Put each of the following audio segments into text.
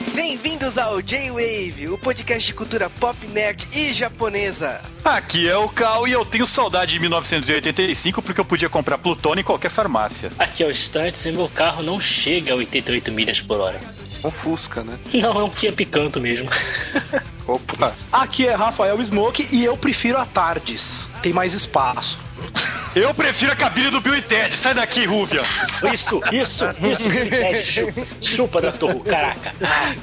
Bem-vindos ao J-Wave, o podcast de cultura pop, nerd e japonesa. Aqui é o Cal e eu tenho saudade de 1985 porque eu podia comprar plutônio em qualquer farmácia. Aqui é o Stantes e meu carro não chega a 88 milhas por hora. Um Fusca, né? Não, é um Kia Picanto mesmo. Opa. Aqui é Rafael Smoke e eu prefiro a Tardes. Tem mais espaço. Eu prefiro a cabine do Bill e Ted. Sai daqui, Rúvia. Isso, isso, isso, Ted, chupa, chupa, Dr. Who, caraca. Ah.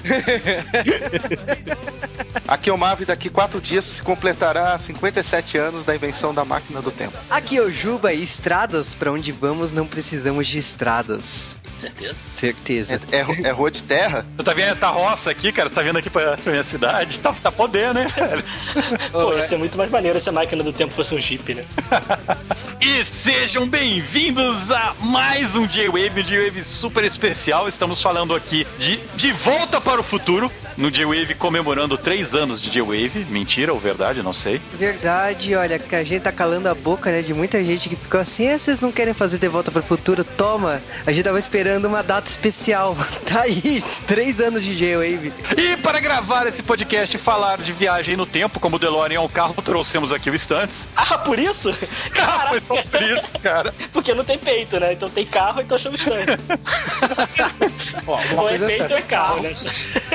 Aqui é o Mavi, daqui quatro dias se completará 57 anos da invenção da máquina do tempo. Aqui é o Juba e estradas, pra onde vamos não precisamos de estradas. Certeza? Certeza. É, é, é rua de terra? Você tá vendo a roça aqui, cara? Você tá vindo aqui pra, pra minha cidade? Tá, tá podendo, né, velho? Pô, ia ser muito mais maneiro se a máquina do tempo fosse um Jeep, né? E sejam bem-vindos a mais um J-Wave, um J-Wave super especial. Estamos falando aqui de De Volta para o Futuro, no J-Wave comemorando três anos de J-Wave. Mentira ou verdade, não sei. Verdade, olha, que a gente tá calando a boca, né, de muita gente que ficou assim, ah, vocês não querem fazer De Volta para o Futuro? Toma! A gente tava esperando uma data especial. Tá aí, três anos de J-Wave. E para gravar esse podcast e falar de viagem no tempo, como o DeLorean é um carro, trouxemos aqui o Stunts. Ah, por isso? Ah, foi só por isso, cara. Porque não tem peito, né? Então tem carro, então chama uma Ou é peito ou é carro, né?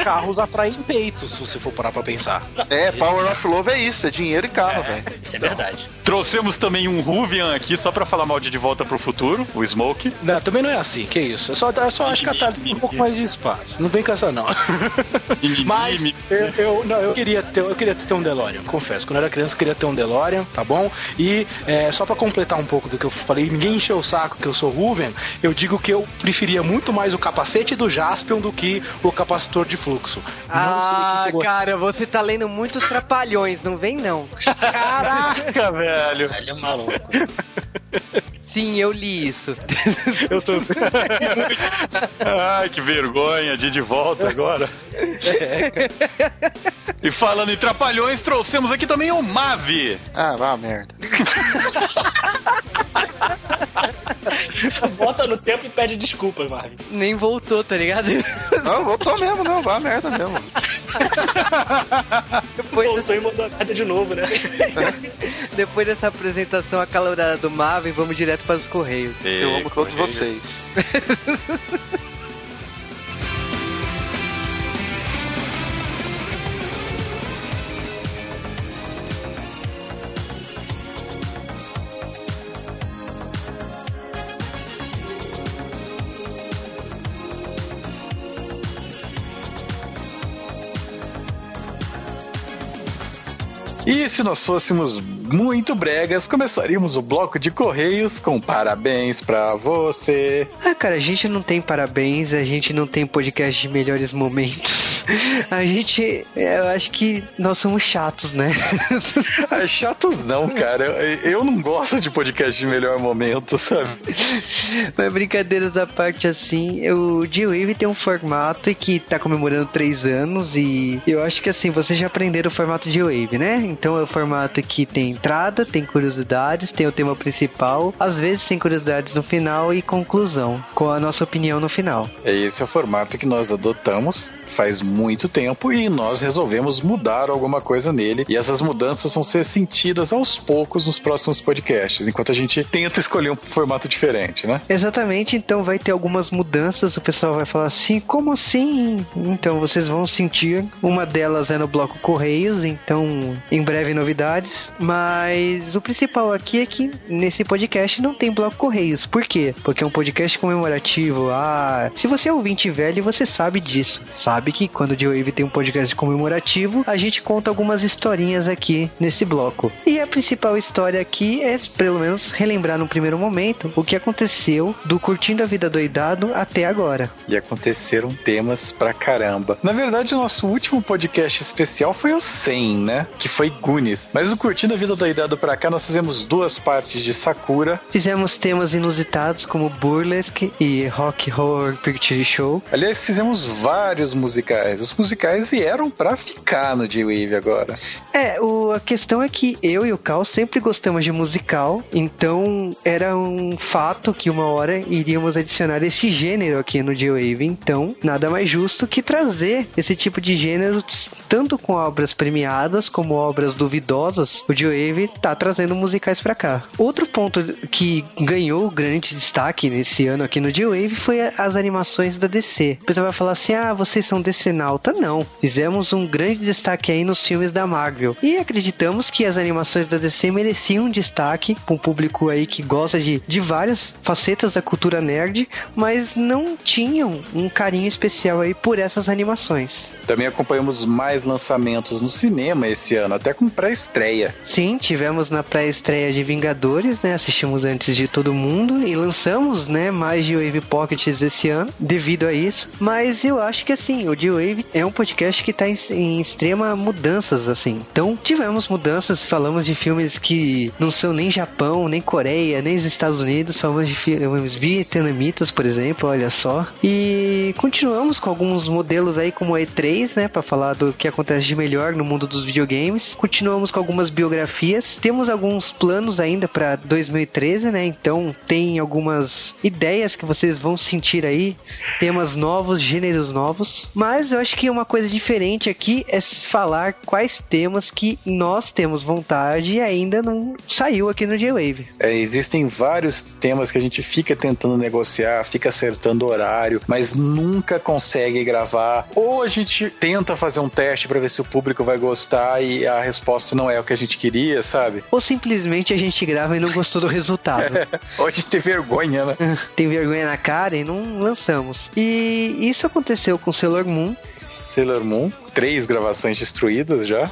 Carros atraem peitos, se você for parar pra pensar. É, Power of Love é isso, é dinheiro e carro, velho. Isso é verdade. Trouxemos também um Ruvian aqui, só pra falar mal de De Volta pro Futuro, o Smoke. Não, também não é assim, que isso. Eu só, eu só acho que a Tardes tem um pouco mais de espaço. Não vem com essa, não. Mas eu, eu, não, eu, queria ter, eu queria ter um DeLorean, confesso. Quando eu era criança, eu queria ter um DeLorean, tá bom? E é, só pra completar um pouco do que eu falei, ninguém encheu o saco que eu sou Ruven, eu digo que eu preferia muito mais o capacete do Jaspion do que o capacitor de fluxo. Ah, cara, você tá lendo muitos trapalhões, não vem não. Caraca, velho. Ele é maluco. Sim, eu li isso. Eu tô. Ai, que vergonha de ir de volta agora. E falando em trapalhões, trouxemos aqui também o Mavi. Ah, vá merda. Volta no tempo e pede desculpas, Marvin. Nem voltou, tá ligado? Não, voltou mesmo, não, vá merda mesmo. Depois, Voltou e mandou a merda de novo, né? depois dessa apresentação acalorada do Marvin, vamos direto para os Correios. Eu amo todos vocês. E se nós fôssemos muito bregas, começaríamos o bloco de correios com parabéns pra você. Ah, cara, a gente não tem parabéns, a gente não tem podcast de melhores momentos. A gente, eu acho que nós somos chatos, né? Ah, chatos não, cara. Eu, eu não gosto de podcast de melhor momento, sabe? Mas brincadeiras à parte, assim, o G-Wave tem um formato e que tá comemorando três anos e eu acho que, assim, vocês já aprenderam o formato G-Wave, né? Então é o formato que tem entrada, tem curiosidades, tem o tema principal, às vezes tem curiosidades no final e conclusão, com a nossa opinião no final. Esse é o formato que nós adotamos faz muito tempo e nós resolvemos mudar alguma coisa nele. E essas mudanças vão ser sentidas aos poucos nos próximos podcasts, enquanto a gente tenta escolher um formato diferente, né? Exatamente, então vai ter algumas mudanças, o pessoal vai falar assim, como assim? Então vocês vão sentir, uma delas é no bloco Correios, então em breve novidades, mas o principal aqui é que nesse podcast não tem bloco Correios, por quê? Porque é um podcast comemorativo, ah, se você é ouvinte velho, você sabe disso, sabe que quando o J-Wave tem um podcast comemorativo, a gente conta algumas historinhas aqui nesse bloco. E a principal história aqui é, pelo menos, relembrar no primeiro momento o que aconteceu do Curtindo a Vida Doidado até agora. E aconteceram temas pra caramba. Na verdade, o nosso último podcast especial foi o 100, né? Que foi Goonies. Mas o Curtindo a Vida Doidado pra cá, nós fizemos duas partes de Sakura. Fizemos temas inusitados como Burlesque e Rock Horror Picture Show. Aliás, fizemos vários musicais, musicais. Os musicais vieram pra ficar no J-Wave agora. É, o, a questão é que eu e o Cal sempre gostamos de musical, então era um fato que uma hora iríamos adicionar esse gênero aqui no J-Wave. Então, nada mais justo que trazer esse tipo de gênero tanto com obras premiadas como obras duvidosas. O J-Wave tá trazendo musicais pra cá. Outro ponto que ganhou grande destaque nesse ano aqui no J-Wave foi as animações da DC. O pessoal vai falar assim: ah, vocês são DC Nauta. Não. Fizemos um grande destaque aí nos filmes da Marvel. E acreditamos que as animações da DC mereciam um destaque para um público aí que gosta de, de várias facetas da cultura nerd, mas não tinham um carinho especial aí por essas animações. Também acompanhamos mais lançamentos no cinema esse ano, até com pré-estreia. Sim, tivemos na pré-estreia de Vingadores, né? Assistimos antes de todo mundo e lançamos, né, mais de Wave Pockets esse ano, devido a isso. Mas eu acho que assim, o D-Wave é um podcast que está em, em extrema mudanças, assim. Então, tivemos mudanças, falamos de filmes que não são nem Japão, nem Coreia, nem os Estados Unidos, falamos de filmes vietnamitas, por exemplo, olha só. E continuamos com alguns modelos aí como E3, né, para falar do que acontece de melhor no mundo dos videogames. Continuamos com algumas biografias. Temos alguns planos ainda para 2013, né? Então, tem algumas ideias que vocês vão sentir aí, temas novos, gêneros novos. Mas eu acho que uma coisa diferente aqui é falar quais temas que nós temos vontade e ainda não saiu aqui no J-Wave. É, existem vários temas que a gente fica tentando negociar, fica acertando horário, mas consegue gravar. Ou a gente tenta fazer um teste para ver se o público vai gostar e a resposta não é o que a gente queria, sabe? Ou simplesmente a gente grava e não gostou do resultado. Ou a gente tem vergonha, né? tem vergonha na cara e não lançamos. E isso aconteceu com Sailor Moon. Sailor Moon três gravações destruídas já.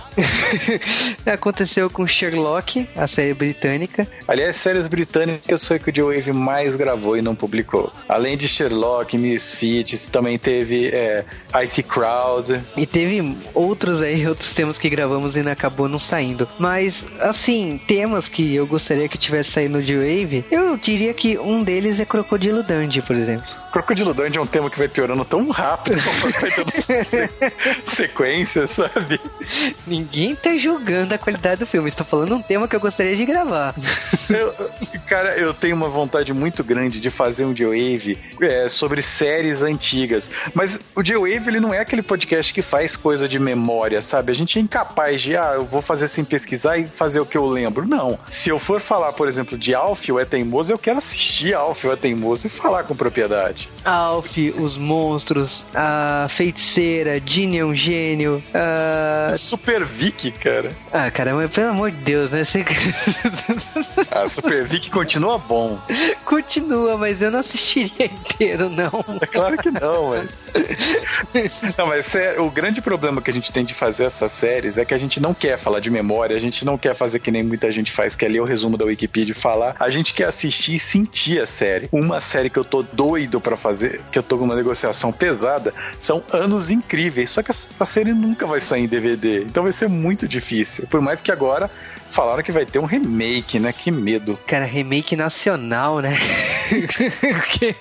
Aconteceu com Sherlock, a série britânica. Aliás, séries britânicas foi que o Joe Wave mais gravou e não publicou. Além de Sherlock, Misfits, também teve é, IT Crowd. E teve outros aí, outros temas que gravamos e acabou não saindo. Mas, assim, temas que eu gostaria que tivesse saído no Joe Wave, eu diria que um deles é Crocodilo Dundee, por exemplo. Crocodilo Dundee é um tema que vai piorando tão rápido sequência, sabe? Ninguém tá julgando a qualidade do filme. Estou falando um tema que eu gostaria de gravar. Eu, cara, eu tenho uma vontade muito grande de fazer um J-Wave é, sobre séries antigas. Mas o J-Wave, ele não é aquele podcast que faz coisa de memória, sabe? A gente é incapaz de, ah, eu vou fazer sem pesquisar e fazer o que eu lembro. Não. Se eu for falar, por exemplo, de Alf, o É Teimoso, eu quero assistir Alf, o É Teimoso e falar com propriedade. Alf, os monstros, a feiticeira, Ginny é um gênio. A... Super Vicky, cara. Ah, cara, mas pelo amor de Deus, né? Você... a Super Vicky continua bom. Continua, mas eu não assistiria inteiro, não. É claro que não, mas. não, mas é, o grande problema que a gente tem de fazer essas séries é que a gente não quer falar de memória, a gente não quer fazer que nem muita gente faz, que é ler o resumo da Wikipedia e falar. A gente quer assistir e sentir a série. Uma série que eu tô doido para fazer, que eu tô com uma negociação pesada, são anos incríveis. Só que essa série nunca vai sair em DVD. Então vai ser muito difícil. Por mais que agora falaram que vai ter um remake, né? Que medo. Cara, remake nacional, né? que,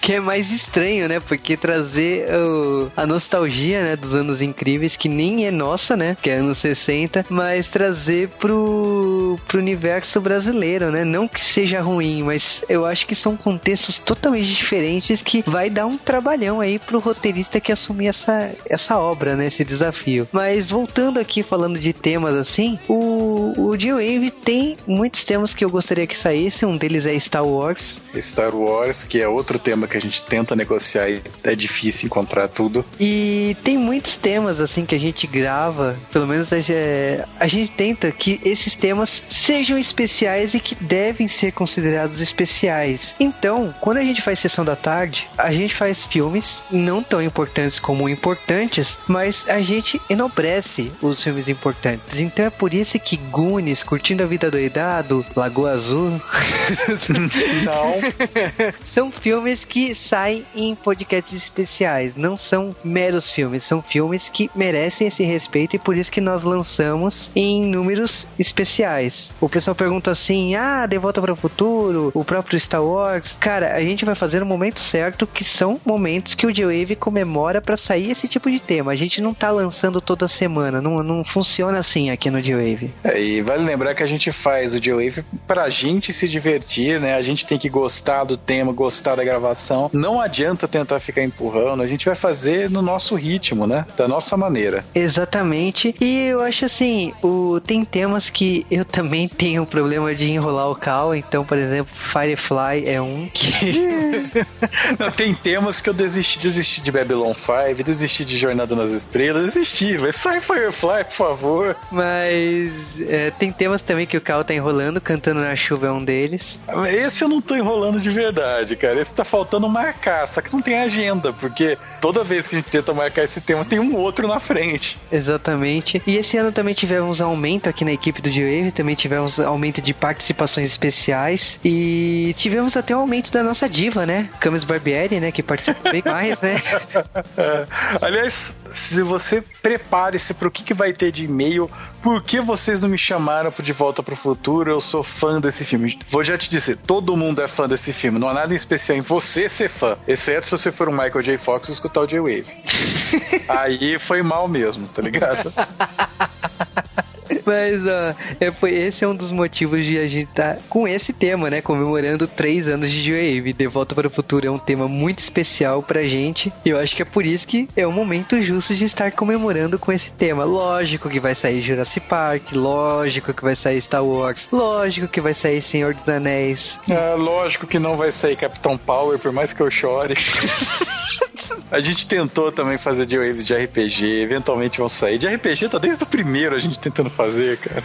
que é mais estranho, né? Porque trazer o, a nostalgia, né, dos anos incríveis, que nem é nossa, né? Que é anos 60, mas trazer pro, pro universo brasileiro, né? Não que seja ruim, mas eu acho que são contextos totalmente diferentes que vai dar um trabalhão aí pro roteirista que assumir essa, essa obra, né? Esse desafio. Mas voltando aqui falando de temas assim, o o, G-Wave tem muitos temas que eu gostaria que saísse. Um deles é Star Wars. Star Wars, que é outro tema que a gente tenta negociar e é difícil encontrar tudo. E tem muitos temas assim que a gente grava, pelo menos a, a gente tenta que esses temas sejam especiais e que devem ser considerados especiais. Então, quando a gente faz sessão da tarde, a gente faz filmes não tão importantes como importantes, mas a gente enobrece os filmes importantes. Então é por isso que Goonies, Curtindo a Vida Doidado, Lagoa Azul. Não. são filmes que saem em podcasts especiais. Não são meros filmes. São filmes que merecem esse respeito e por isso que nós lançamos em números especiais. O pessoal pergunta assim: ah, De Volta para o Futuro, o próprio Star Wars. Cara, a gente vai fazer no momento certo, que são momentos que o J-Wave comemora para sair esse tipo de tema. A gente não tá lançando toda semana. Não, não funciona assim aqui no J-Wave. E vale lembrar que a gente faz o J-Wave pra gente se divertir, né? A gente tem que gostar do tema, gostar da gravação. Não adianta tentar ficar empurrando, a gente vai fazer no nosso ritmo, né? Da nossa maneira. Exatamente. E eu acho assim, o, tem temas que eu também tenho problema de enrolar o cal. Então, por exemplo, Firefly é um que. Não, tem temas que eu desisti. Desisti de Babylon 5, desisti de Jornada nas Estrelas, desisti. Mas sai Firefly, por favor. Mas é, tem temas também que o Cal tá enrolando, cantando na chuva é um deles. Esse eu não tô enrolando de verdade, cara. Esse tá faltando marcar, só que não tem agenda, porque toda vez que a gente tenta marcar esse tema, tem um outro na frente. Exatamente. E esse ano também tivemos aumento aqui na equipe do G-Wave, também tivemos aumento de participações especiais e tivemos até o um aumento da nossa diva, né? Camis Barbieri, né? Que participou bem mais, né? Aliás, se você prepare-se para o que, que vai ter de e-mail, por que vocês não me chamaram pro De Volta pro Futuro? Eu sou fã desse filme. Vou já te dizer, todo mundo é fã desse filme. Não há nada em especial em você ser fã. Exceto se você for um Michael J. Fox e escutar o J-Wave. Aí foi mal mesmo, tá ligado? Mas, ó, é, foi, esse é um dos motivos de a gente estar tá com esse tema, né? Comemorando três anos de J-Wave. De Volta para o Futuro é um tema muito especial pra gente. E eu acho que é por isso que é o momento justo de estar comemorando com esse tema. Lógico que vai sair Jurassic Park, lógico que vai sair Star Wars, lógico que vai sair Senhor dos Anéis. É, lógico que não vai sair Capitão Power, por mais que eu chore. A gente tentou também fazer de waves de RPG, eventualmente vão sair. De RPG tá desde o primeiro a gente tentando fazer, cara.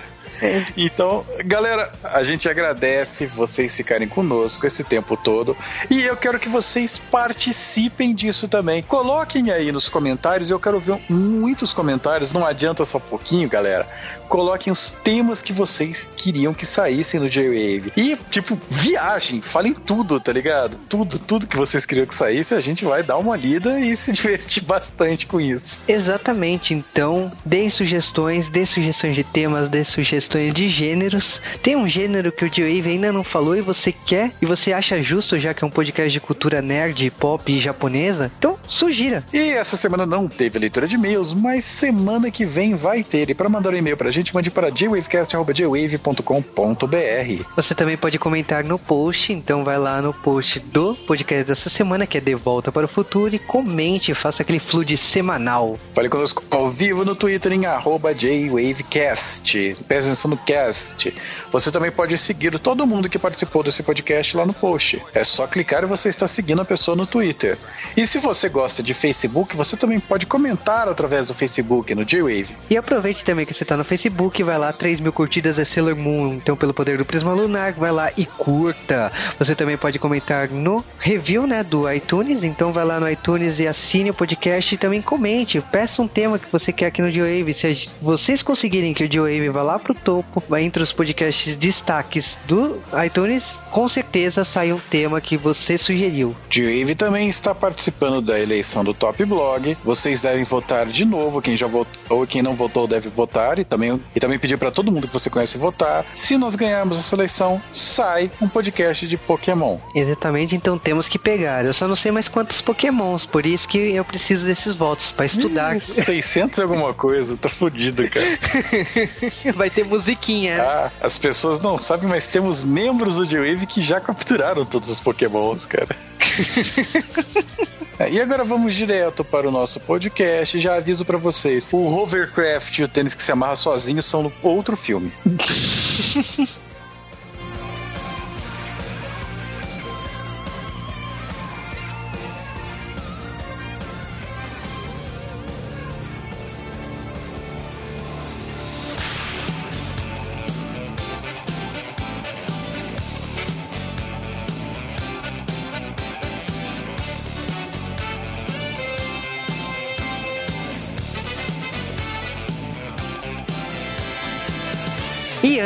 Então, galera, a gente agradece vocês ficarem conosco esse tempo todo e eu quero que vocês participem disso também. Coloquem aí nos comentários, eu quero ver muitos comentários, não adianta só pouquinho, galera coloquem os temas que vocês queriam que saíssem no J-Wave. E, tipo, viagem, falem tudo, tá ligado? Tudo, tudo que vocês queriam que saísse, a gente vai dar uma lida e se divertir bastante com isso. Exatamente, então, deem sugestões, dê sugestões de temas, dê sugestões de gêneros. Tem um gênero que o J-Wave ainda não falou e você quer, e você acha justo, já que é um podcast de cultura nerd, pop e japonesa, então sugira. E essa semana não teve leitura de e-mails, mas semana que vem vai ter. E para mandar um e-mail pra gente, gente, mande para jwavecast.jwave.com.br. Você também pode comentar no post, então vai lá no post do podcast dessa semana, que é De Volta para o Futuro, e comente, faça aquele flood semanal. Fale conosco ao vivo no Twitter em jwavecast. Presta atenção no cast. Você também pode seguir todo mundo que participou desse podcast lá no post. É só clicar e você está seguindo a pessoa no Twitter. E se você gosta de Facebook, você também pode comentar através do Facebook no J-Wave. E aproveite também que você está no Facebook Facebook, vai lá, 3 mil curtidas é Sailor Moon. Então, pelo poder do Prisma Lunar, vai lá e curta. Você também pode comentar no review, né, do iTunes. Então, vai lá no iTunes e assine o podcast e também comente. Peça um tema que você quer aqui no Geowave. Se vocês conseguirem que o Geowave vá lá pro topo, vai entre os podcasts destaques do iTunes, com certeza sai um tema que você sugeriu. Geowave também está participando da eleição do Top Blog. Vocês devem votar de novo. Quem já votou ou quem não votou deve votar e também e também pedir para todo mundo que você conhece votar. Se nós ganharmos a seleção, sai um podcast de Pokémon. Exatamente, então temos que pegar. Eu só não sei mais quantos Pokémons, por isso que eu preciso desses votos para estudar. 600 alguma coisa, tô fodido, cara. Vai ter musiquinha. Ah, as pessoas não sabem, mas temos membros do J-Wave que já capturaram todos os Pokémons, cara. É, e agora vamos direto para o nosso podcast. Já aviso para vocês: o Hovercraft e o tênis que se amarra sozinho são outro filme.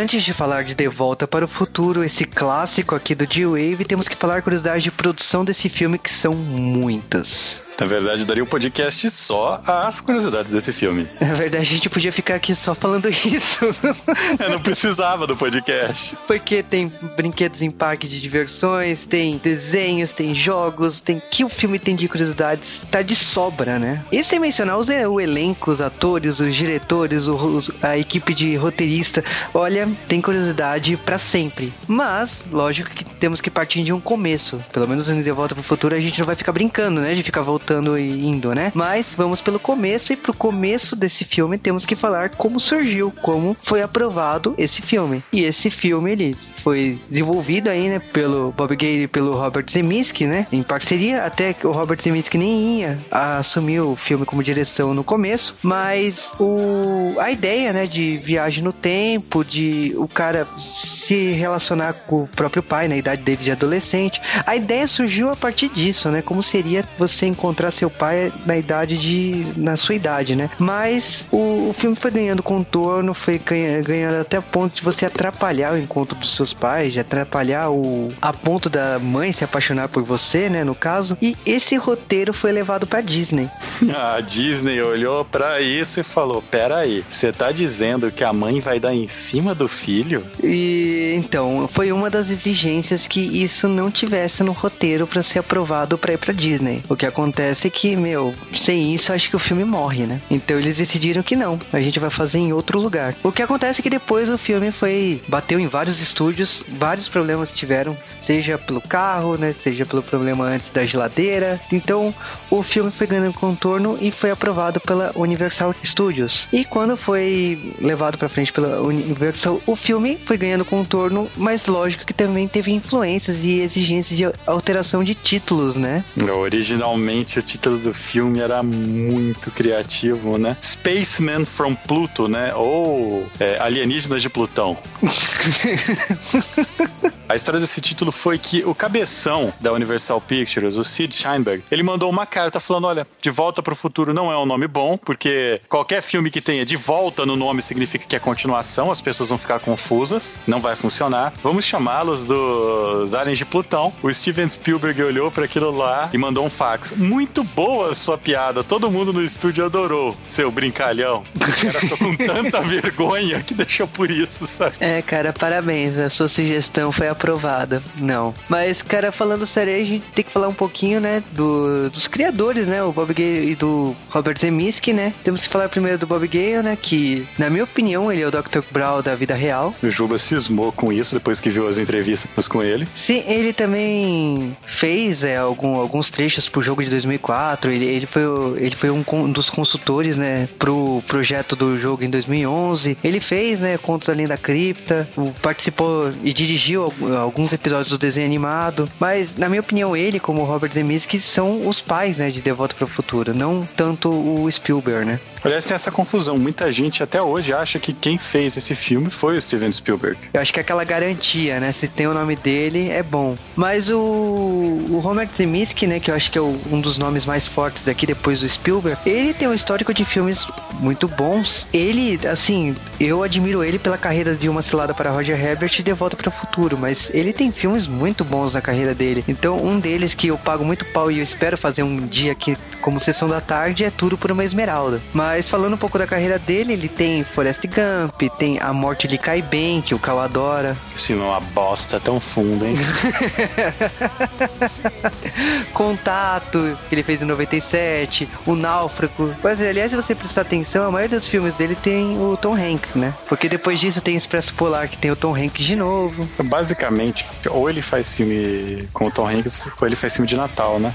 antes de falar de De Volta para o Futuro, esse clássico aqui do G-Wave, temos que falar curiosidades de produção desse filme que são muitas. Na verdade, daria um podcast só às curiosidades desse filme. Na verdade, a gente podia ficar aqui só falando isso. Eu não precisava do podcast. Porque tem brinquedos em parque de diversões, tem desenhos, tem jogos, tem que o filme tem de curiosidades. Tá de sobra, né? E sem mencionar os, o elenco, os atores, os diretores, os, a equipe de roteirista. Olha, tem curiosidade para sempre. Mas, lógico que temos que partir de um começo. Pelo menos em De Volta pro Futuro a gente não vai ficar brincando, né? De ficar voltando voltando e indo, né? Mas vamos pelo começo e pro começo desse filme temos que falar como surgiu, como foi aprovado esse filme. E esse filme ele foi desenvolvido aí, né, pelo Bob Gale e pelo Robert Zemeckis, né, em parceria, até que o Robert Zemeckis nem ia assumir o filme como direção no começo, mas o, a ideia, né, de viagem no tempo, de o cara se relacionar com o próprio pai na idade dele de adolescente, a ideia surgiu a partir disso, né, como seria você encontrar seu pai na idade de, na sua idade, né, mas o, o filme foi ganhando contorno, foi ganhando até o ponto de você atrapalhar o encontro dos seus pais, de atrapalhar o a ponto da mãe se apaixonar por você, né, no caso. E esse roteiro foi levado para Disney. A Disney olhou para isso e falou: "Pera aí, você tá dizendo que a mãe vai dar em cima do filho?" E então, foi uma das exigências que isso não tivesse no roteiro para ser aprovado para ir para Disney. O que acontece é que, meu, sem isso acho que o filme morre, né? Então eles decidiram que não, a gente vai fazer em outro lugar. O que acontece é que depois o filme foi bateu em vários estúdios estúdios, vários problemas tiveram, seja pelo carro, né, seja pelo problema antes da geladeira. Então, o filme foi ganhando contorno e foi aprovado pela Universal Studios. E quando foi levado para frente pela Universal, o filme foi ganhando contorno, mas lógico que também teve influências e exigências de alteração de títulos, né? Originalmente o título do filme era muito criativo, né? Spaceman from Pluto, né? Ou é, Alienígenas de Plutão. A história desse título foi que o cabeção da Universal Pictures, o Sid Sheinberg, ele mandou uma carta falando: olha, De Volta para o Futuro não é um nome bom, porque qualquer filme que tenha de volta no nome significa que é continuação, as pessoas vão ficar confusas, não vai funcionar. Vamos chamá-los dos Aliens de Plutão. O Steven Spielberg olhou para aquilo lá e mandou um fax. Muito boa a sua piada, todo mundo no estúdio adorou, seu brincalhão. O cara ficou com tanta vergonha que deixou por isso, sabe? É, cara, parabéns, a sua sugestão foi aprovada. Não. Mas, cara, falando sério, a gente tem que falar um pouquinho, né, do, dos criadores, né, o Bob Gale e do Robert Zemeckis, né. Temos que falar primeiro do Bob Gale, né, que, na minha opinião, ele é o Dr. Brown da vida real. O Juba cismou com isso depois que viu as entrevistas com ele. Sim, ele também fez é, algum, alguns trechos pro jogo de 2004. Ele, ele foi, ele foi um, um dos consultores, né, pro projeto do jogo em 2011. Ele fez, né, Contos Além da Cripta, participou e dirigiu alguns episódios do desenho animado, mas na minha opinião ele como o Robert Zemeckis são os pais, né, de De Volta para o Futuro, não tanto o Spielberg, né? Aliás, tem essa confusão. Muita gente até hoje acha que quem fez esse filme foi o Steven Spielberg. Eu acho que é aquela garantia, né? Se tem o nome dele, é bom. Mas o, o Robert Zemeckis, né, que eu acho que é o, um dos nomes mais fortes daqui depois do Spielberg, ele tem um histórico de filmes muito bons. Ele, assim, eu admiro ele pela carreira de Uma Cilada para Roger Herbert e De Volta para o Futuro, mas ele tem filmes muito bons na carreira dele. Então, um deles que eu pago muito pau e eu espero fazer um dia aqui como sessão da tarde é Tudo por uma Esmeralda. Mas falando um pouco da carreira dele, ele tem Forrest Gump, tem A Morte de Kai Ben, que o Cal adora. Sim, é uma bosta tão funda, hein? Contato, que ele fez em 97, O Náufrago. Mas, aliás, se você prestar atenção, a maioria dos filmes dele tem o Tom Hanks, né? Porque depois disso tem Expresso Polar, que tem o Tom Hanks de novo. Basicamente, ou ele faz filme com o Tom Hanks, ou ele faz filme de Natal, né?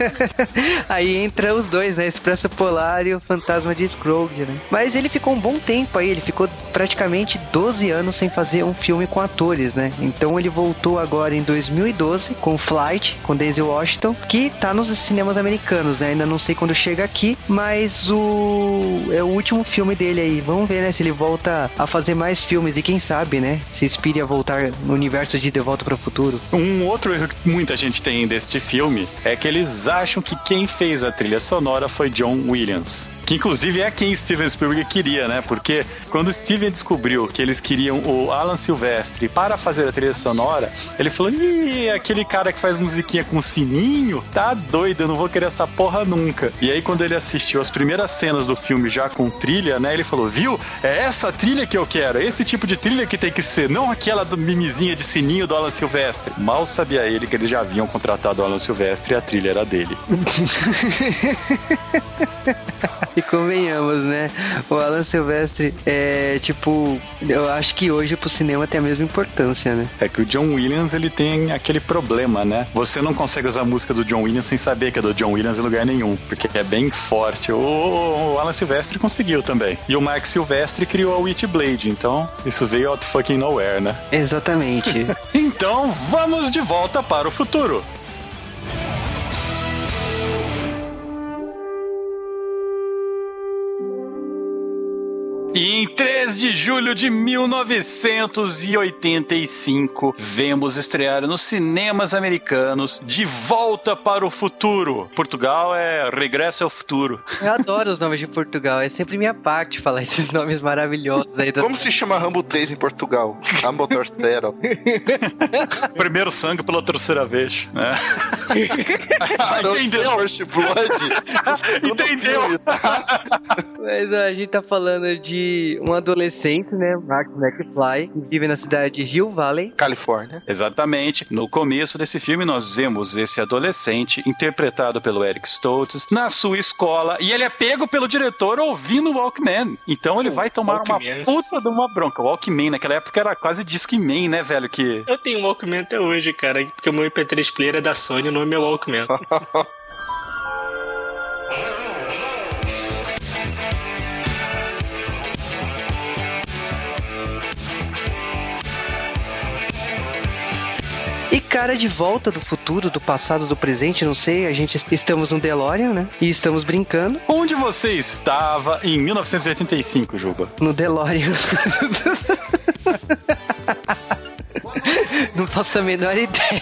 aí entra os dois, né? Expresso Polar e o Fantasma de Scrooge, né? Mas ele ficou um bom tempo aí, ele ficou praticamente 12 anos sem fazer um filme com atores, né? Então ele voltou agora em 2012 com Flight, com Daisy Washington, que tá nos cinemas americanos, né? Ainda não sei quando chega aqui, mas o é o último filme dele aí. Vamos ver, né, se ele volta a fazer mais filmes e quem sabe, né, se inspire a voltar no universo de De Volta para o Futuro. Um outro erro que muita gente tem deste filme é que eles acham que quem fez a trilha sonora foi John Williams Que inclusive é quem Steven Spielberg queria, né? Porque quando Steven descobriu que eles queriam o Alan Silvestre para fazer a trilha sonora, ele falou: Ih, aquele cara que faz musiquinha com sininho, tá doido, eu não vou querer essa porra nunca. E aí, quando ele assistiu as primeiras cenas do filme já com trilha, né? Ele falou: Viu? É essa trilha que eu quero, é esse tipo de trilha que tem que ser, não aquela do mimizinha de sininho do Alan Silvestre. Mal sabia ele que eles já haviam contratado o Alan Silvestre e a trilha era dele. e convenhamos, né? O Alan Silvestre é tipo. Eu acho que hoje pro cinema tem a mesma importância, né? É que o John Williams ele tem aquele problema, né? Você não consegue usar a música do John Williams sem saber que é do John Williams em lugar nenhum, porque é bem forte. O, Alan Silvestre conseguiu também. E o Mark Silvestre criou a Witchblade, então isso veio out fucking nowhere, né? Exatamente. então vamos de volta para o futuro. E em 3 de julho de 1985, vemos estrear nos cinemas americanos De Volta para o Futuro. Portugal é Regresso ao Futuro. Eu adoro os nomes de Portugal, é sempre minha parte falar esses nomes maravilhosos aí. Como se chama Rambo 3 em Portugal? Rambo Terceiro. Primeiro sangue pela terceira vez, né? Entendeu? Blood. Entendeu? Mas a gente tá falando de um adolescente, né, Mark McFly, que vive na cidade de Hill Valley, Califórnia. Exatamente. No começo desse filme nós vemos esse adolescente interpretado pelo Eric Stoltz na sua escola e ele é pego pelo diretor ouvindo o Walkman. Então ele vai tomar Walkman. uma puta de uma bronca. O Walkman naquela época era quase Discman, né, velho, que Eu tenho um Walkman até hoje, cara, porque o meu MP3 player é da Sony, o nome é Walkman. E cara de volta do futuro, do passado, do presente, não sei, a gente estamos no DeLorean, né? E estamos brincando. Onde você estava em 1985, Juba? No DeLorean. não faço a menor ideia.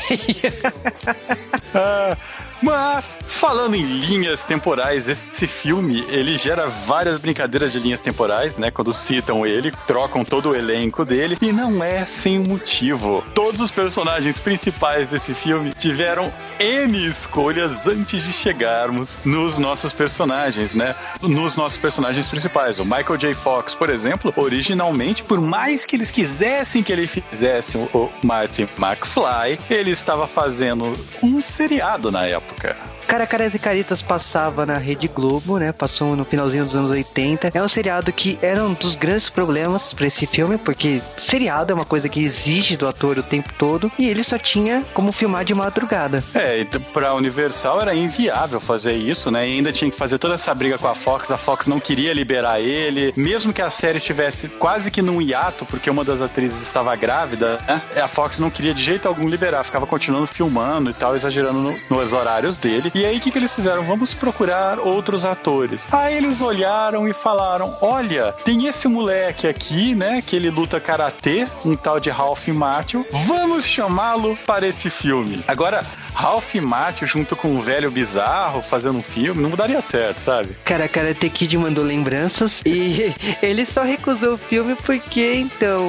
ah, mas, falando em linhas temporais, esse filme, ele gera várias brincadeiras de linhas temporais, né? Quando citam ele, trocam todo o elenco dele, e não é sem motivo. Todos os personagens principais desse filme tiveram N escolhas antes de chegarmos nos nossos personagens, né? Nos nossos personagens principais. O Michael J. Fox, por exemplo, originalmente, por mais que eles quisessem que ele fizesse o Martin McFly, ele estava fazendo um seriado na época época. Cara Caras e Caritas passava na Rede Globo, né? Passou no finalzinho dos anos 80. É um seriado que era um dos grandes problemas para esse filme, porque seriado é uma coisa que exige do ator o tempo todo e ele só tinha como filmar de madrugada. É, e pra Universal era inviável fazer isso, né? E ainda tinha que fazer toda essa briga com a Fox. A Fox não queria liberar ele, mesmo que a série estivesse quase que num hiato, porque uma das atrizes estava grávida, né? A Fox não queria de jeito algum liberar, ficava continuando filmando e tal, exagerando no, nos horários dele. E aí o que, que eles fizeram? Vamos procurar outros atores. Aí eles olharam e falaram: Olha, tem esse moleque aqui, né? Que ele luta karatê, um tal de Ralph Macchio. Vamos chamá-lo para esse filme. Agora, Ralph Macchio junto com um velho bizarro fazendo um filme não daria certo, sabe? Cara, Karate Kid mandou lembranças e ele só recusou o filme porque, então,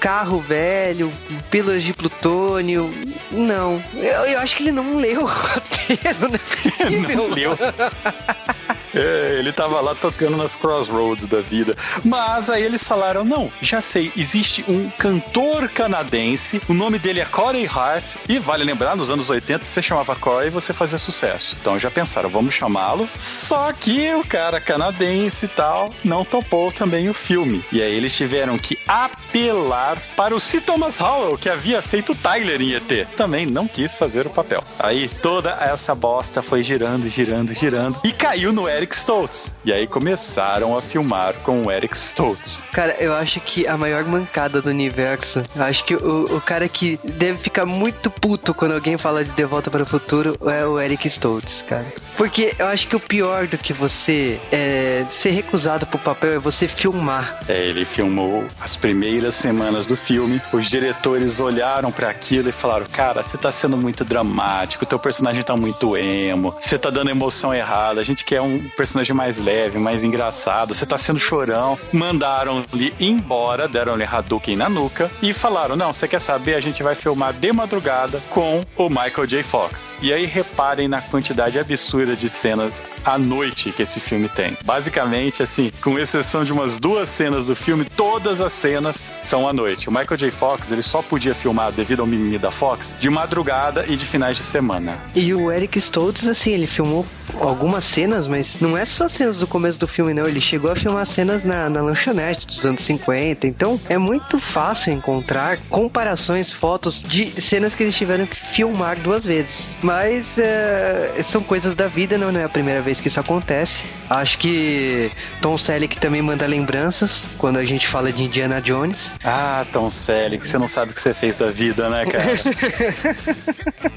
carro velho, pílulas de plutônio. Não, eu, eu acho que ele não leu o roteiro, né? não leu. É, ele tava lá tocando nas crossroads da vida. Mas aí eles falaram: não, já sei, existe um cantor canadense, o nome dele é Corey Hart, e vale lembrar, nos anos 80 você chamava Corey e você fazia sucesso. Então já pensaram, vamos chamá-lo. Só que o cara canadense e tal não topou também o filme. E aí eles tiveram que apelar para o C. Thomas Howell, que havia feito Tyler em ET. Também não quis fazer o papel. Aí toda essa bosta foi girando, girando, girando e caiu no Eric Eric Stoltz. E aí começaram a filmar com o Eric Stoltz. Cara, eu acho que a maior mancada do universo, eu acho que o, o cara que deve ficar muito puto quando alguém fala de De Volta para o Futuro é o Eric Stoltz, cara. Porque eu acho que o pior do que você é, ser recusado pro papel é você filmar. É, ele filmou as primeiras semanas do filme, os diretores olharam para aquilo e falaram: Cara, você tá sendo muito dramático, teu personagem tá muito emo, você tá dando emoção errada, a gente quer um personagem mais leve, mais engraçado, você tá sendo chorão. Mandaram-lhe embora, deram-lhe Hadouken na nuca e falaram: Não, você quer saber? A gente vai filmar de madrugada com o Michael J. Fox. E aí reparem na quantidade absurda de cenas à noite que esse filme tem. Basicamente, assim, com exceção de umas duas cenas do filme, todas as cenas são à noite. O Michael J. Fox, ele só podia filmar, devido ao mimimi da Fox, de madrugada e de finais de semana. E o Eric Stoltz, assim, ele filmou algumas cenas, mas não é só cenas do começo do filme, não. Ele chegou a filmar cenas na, na lanchonete dos anos 50. Então é muito fácil encontrar comparações, fotos de cenas que eles tiveram que filmar duas vezes. Mas é, são coisas da vida, não é a primeira vez que isso acontece. Acho que Tom Selleck também manda lembranças quando a gente fala de Indiana Jones. Ah, Tom Selleck, você não sabe o que você fez da vida, né, cara?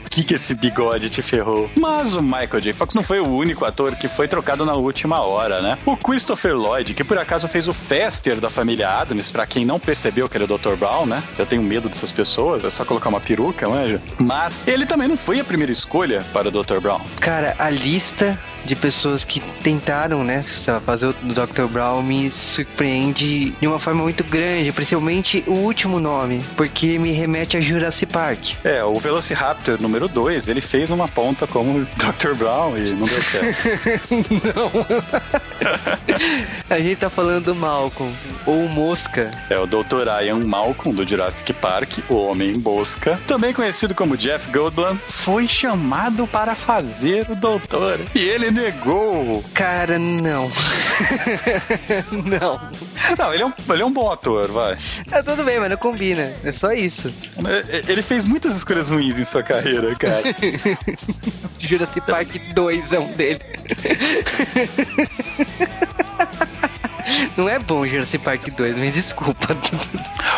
O que, que esse bigode te ferrou? Mas o Michael J. Fox não foi o único ator que foi trocado na última hora, né? O Christopher Lloyd, que por acaso fez o Fester da família Adams, pra quem não percebeu que ele é o Dr. Brown, né? Eu tenho medo dessas pessoas, é só colocar uma peruca, manja. Mas ele também não foi a primeira escolha para o Dr. Brown. Cara, a lista de pessoas que tentaram, né, fazer o Dr. Brown me surpreende de uma forma muito grande, principalmente o último nome, porque me remete a Jurassic Park. É, o Velociraptor número 2, ele fez uma ponta como Dr. Brown e não deu certo. não. a gente tá falando do Malcolm, ou Mosca. É o Dr. Ian Malcolm do Jurassic Park, o Homem Mosca, também conhecido como Jeff Goldblum, foi chamado para fazer o Doutor. E ele negou. Cara, não. não. Não, ele é, um, ele é um bom ator, vai. É, tudo bem, mas não combina. É só isso. Ele fez muitas escolhas ruins em sua carreira, cara. Jurassic Park 2 é um dele. Não é bom Jurassic Park 2, me desculpa.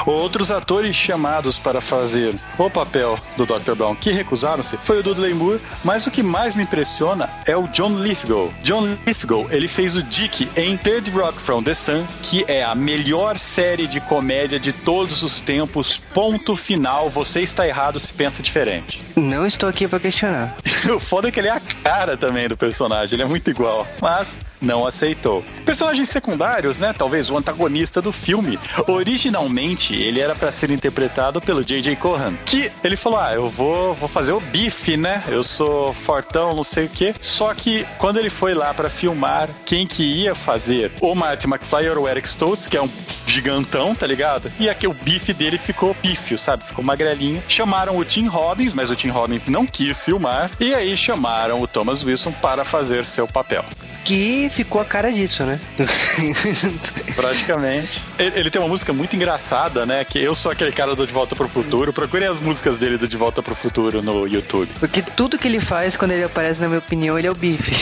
Outros atores chamados para fazer o papel do Dr. Brown que recusaram-se foi o Dudley Moore, mas o que mais me impressiona é o John Lithgow. John Lithgow, ele fez o Dick em Third Rock from the Sun, que é a melhor série de comédia de todos os tempos. Ponto final, você está errado se pensa diferente. Não estou aqui para questionar. o foda é que ele é a cara também do personagem, ele é muito igual. Mas não aceitou. Personagens secundários, né? Talvez o antagonista do filme. Originalmente, ele era para ser interpretado pelo J.J. Cohan, que ele falou: "Ah, eu vou, vou fazer o bife, né? Eu sou fortão, não sei o quê". Só que quando ele foi lá para filmar, quem que ia fazer? O Martin McFly era o Eric Stoltz, que é um gigantão, tá ligado? E aqui o bife dele ficou pífio, sabe? Ficou magrelinho. Chamaram o Tim Robbins, mas o Tim Robbins não quis filmar. E aí chamaram o Thomas Wilson para fazer seu papel que ficou a cara disso, né? Praticamente. Ele, ele, tem uma música muito engraçada, né? Que eu sou aquele cara do De Volta pro Futuro. Procurem as músicas dele do De Volta pro Futuro no YouTube. Porque tudo que ele faz quando ele aparece, na minha opinião, ele é o bife.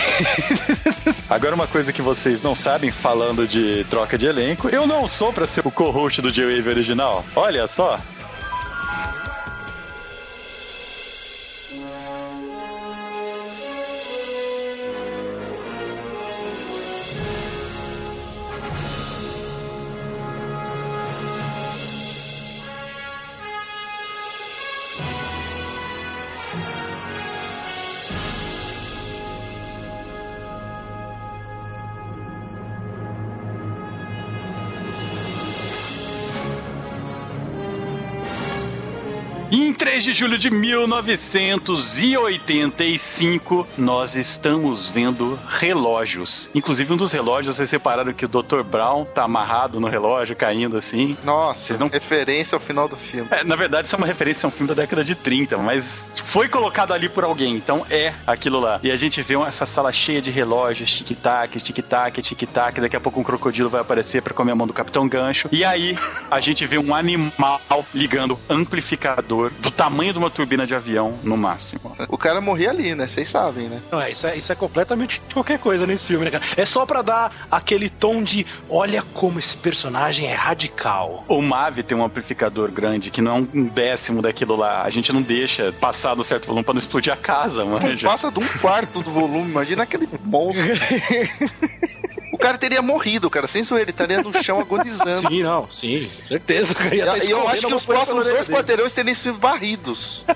Agora, uma coisa que vocês não sabem, falando de troca de elenco, eu não sou pra ser o co-host do J-Wave original. Olha só. 3 de julho de 1985, nós estamos vendo relógios. Inclusive, um dos relógios, vocês separaram que o Dr. Brown tá amarrado no relógio, caindo assim. Nossa, não... referência ao final do filme. É, na verdade, isso é uma referência a um filme da década de 30, mas foi colocado ali por alguém, então é aquilo lá. E a gente vê essa sala cheia de relógios, tic-tac, tic-tac, tic-tac. Daqui a pouco um crocodilo vai aparecer para comer a mão do Capitão Gancho. E aí, a gente vê um animal ligando amplificador do tamanho de uma turbina de avião no máximo. O cara morria ali, né? Vocês sabem, né? Não, é, isso, é, isso é completamente qualquer coisa nesse filme, né, cara? É só pra dar aquele tom de olha como esse personagem é radical. O Mave tem um amplificador grande que não é um décimo daquilo lá. A gente não deixa passar do certo volume pra não explodir a casa, mano. Não passa de um quarto do volume, imagina aquele monstro. cara teria morrido, cara, sem zoeira, ele estaria no chão agonizando. Sim, não, sim, certeza. O cara ia E eu acho que os próximos dois quarteirões teriam sido varridos.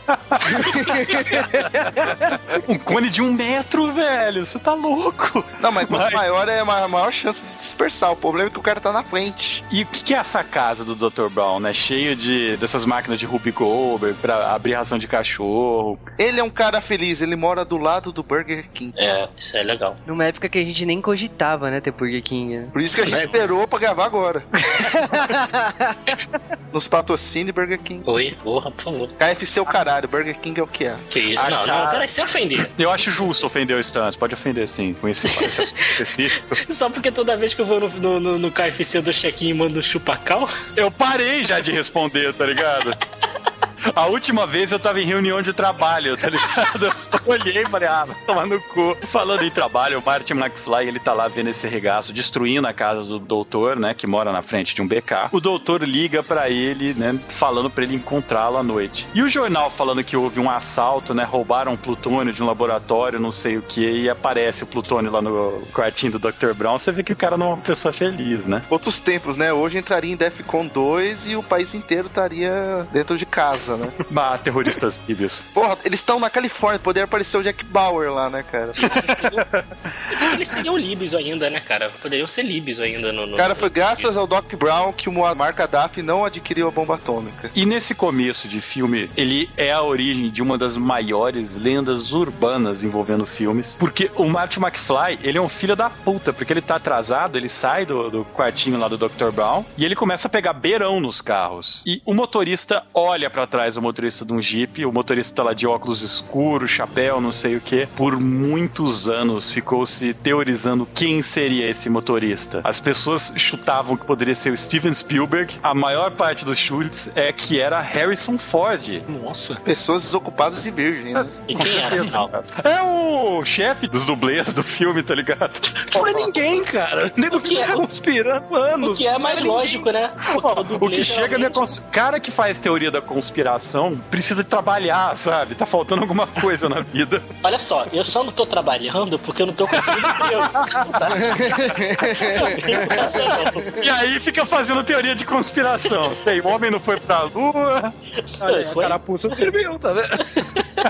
Um cone de um metro, velho. Você tá louco. Não, mas quanto Mas- maior é a ma- maior chance de dispersar. O problema é que o cara tá na frente. E o que que é essa casa do Dr. Brown, né? Cheio de dessas máquinas de Ruby Goldberg pra abrir ração de cachorro. Ele é um cara feliz, ele mora do lado do Burger King. É, isso é legal. Numa época que a gente nem cogitava, né, ter Burger King. né? Por isso que a gente É. esperou pra gravar agora. Nos patrocine Burger King. Oi, porra, por favor. KFC é o caralho, Burger King é o que é. Que isso? Ah, não, cara. não, peraí, se ofender. Eu acho justo ofender o Stans. Pode ofender, sim. Com esse, específico. Só porque toda vez que eu vou no, no, no, no KFC do check-in e mando um chupacal, Eu parei já de responder, tá ligado? A última vez eu tava em reunião de trabalho, tá ligado? Eu olhei e falei, ah, vai tomar no cu. Falando em trabalho, o Martin McFly, ele tá lá vendo esse regaço, destruindo a casa do doutor, né, que mora na frente de um BK. O doutor liga pra ele, né, falando pra ele encontrá-lo à noite. E o jornal falando que houve um assalto, né, roubaram plutônio de um laboratório, não sei o que, e aparece o plutônio lá no quartinho do Dr. Brown. Você vê que o cara não é uma pessoa feliz, né? Outros tempos, né? Hoje entraria em Defcon 2 e o país inteiro estaria dentro de casa, né? Bah, terroristas líbios. Porra, eles estão na Califórnia, poderia aparecer o Jack Bauer lá, né, cara? eles seriam líbios ainda, né, cara? Poderiam ser líbios ainda no. no Cara, foi graças ao Doc Brown que o Muammar Gaddafi não adquiriu a bomba atômica. E nesse começo de filme, ele é a origem de uma das maiores lendas urbanas envolvendo filmes. Porque o Marty McFly, ele é um filho da puta, porque ele tá atrasado, ele sai do, do quartinho lá do Dr. Brown e ele começa a pegar beirão nos carros. E o motorista olha pra trás, o motorista de um Jeep, o motorista tá lá de óculos escuros, chapéu, não sei o que. Por muitos anos ficou se teorizando quem seria esse motorista. As pessoas chutavam que poderia ser o Steven Spielberg. A maior parte dos chutes é que era Harrison Ford. Nossa. Pessoas desocupadas e virgens. né? E quem era, afinal? É o chefe dos dublês do filme, tá ligado? Não é ninguém, cara. Nem do que é- conspirando anos. O que é mais Não lógico, né? Porque O dublê, que chega na geralmente- cons... cara que faz teoria da conspiração precisa trabalhar, sabe? Tá faltando alguma coisa na vida. Olha só, eu só não tô trabalhando porque eu não tô conseguindo emprego. Tá? E aí fica fazendo teoria de conspiração. Sei, o homem não foi pra lua. Olha, Foi? a carapuça serviu, tá vendo?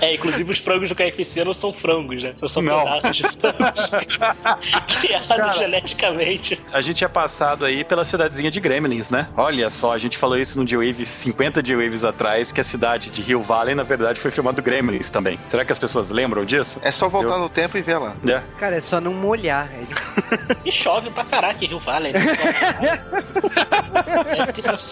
É, inclusive os frangos do KFC não são frangos, né? São só Não. pedaços de frangos criados geneticamente. A gente é passado aí pela cidadezinha de Gremlins, né? Olha só, a gente falou isso no J-Wave 50 J-Waves atrás, que a cidade de Hill Valley, na verdade, foi filmado Gremlins também. Será que as pessoas lembram disso? É só voltar Eu- no tempo e ver lá. É. Cara, é só não molhar. É E chove pra caraca em Rio Valley. Né? É.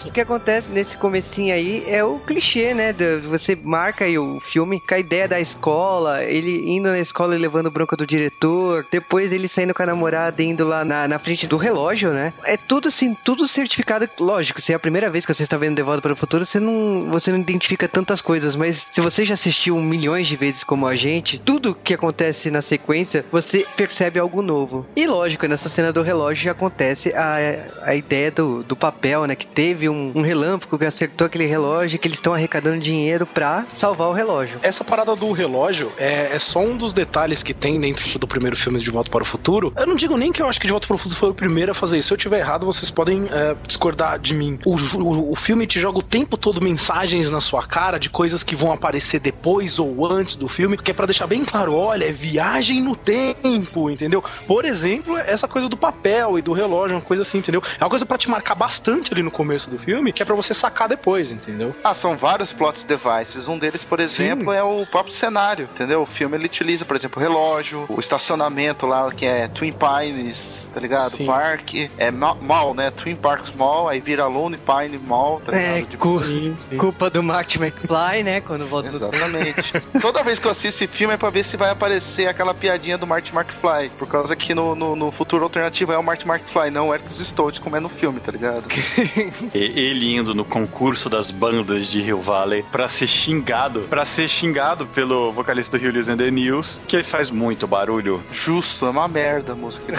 O que acontece nesse comecinho aí é o clichê, né? do- Você marca aí o filme com a ideia da escola, ele indo na escola e levando bronca do diretor, depois ele saindo com a namorada indo lá na, na frente do relógio, né? É tudo assim, tudo certificado. Lógico, se é a primeira vez que você está vendo De Volta para o Futuro, você não, você não identifica tantas coisas, mas se você já assistiu milhões de vezes como a gente, tudo que acontece na sequência, você percebe algo novo. E lógico, nessa cena do relógio já acontece a, a ideia do, do papel, né? Que teve um, um relâmpago que acertou aquele relógio, que eles estão arrecadando dinheiro pra salvar o relógio. Essa parada do relógio é, é só um dos detalhes que tem dentro do primeiro filme de Volta para o Futuro. Eu não digo nem que eu acho que De Volta para o Futuro foi o primeiro a fazer isso. Se eu tiver errado, vocês podem é, discordar de mim. O, o, o filme te joga o tempo todo mensagens na sua cara de coisas que vão aparecer depois ou antes do filme, que é pra deixar bem claro, olha, é viagem no tempo, entendeu? Por exemplo, essa coisa do papel e do relógio, uma coisa assim, entendeu? É uma coisa pra te marcar bastante ali no começo do filme, que é pra você sacar depois, entendeu? Ah, são vários plot devices. Um deles, por exemplo, é o próprio cenário, entendeu? O filme ele utiliza, por exemplo, o relógio, o estacionamento lá, que é Twin Pines, tá ligado? Sim. Parque, é ma- mall, né? Twin Parks Mall, aí vira Lone Pine Mall, tá ligado? É, De- cu- Sim, sim. culpa do Marty McFly, né? Quando volta do Exatamente. Toda vez que eu assisto esse filme é pra ver se vai aparecer aquela piadinha do Marty McFly. Por causa que no, no, no futuro alternativo é o Marty McFly, não o Eric Stoltz, como é no filme, tá ligado? Ele indo no concurso das bandas de Hill Valley pra ser xingado, pra ser xingado pelo vocalista do Hills and the News, que ele faz muito barulho. Justo, é uma merda a música.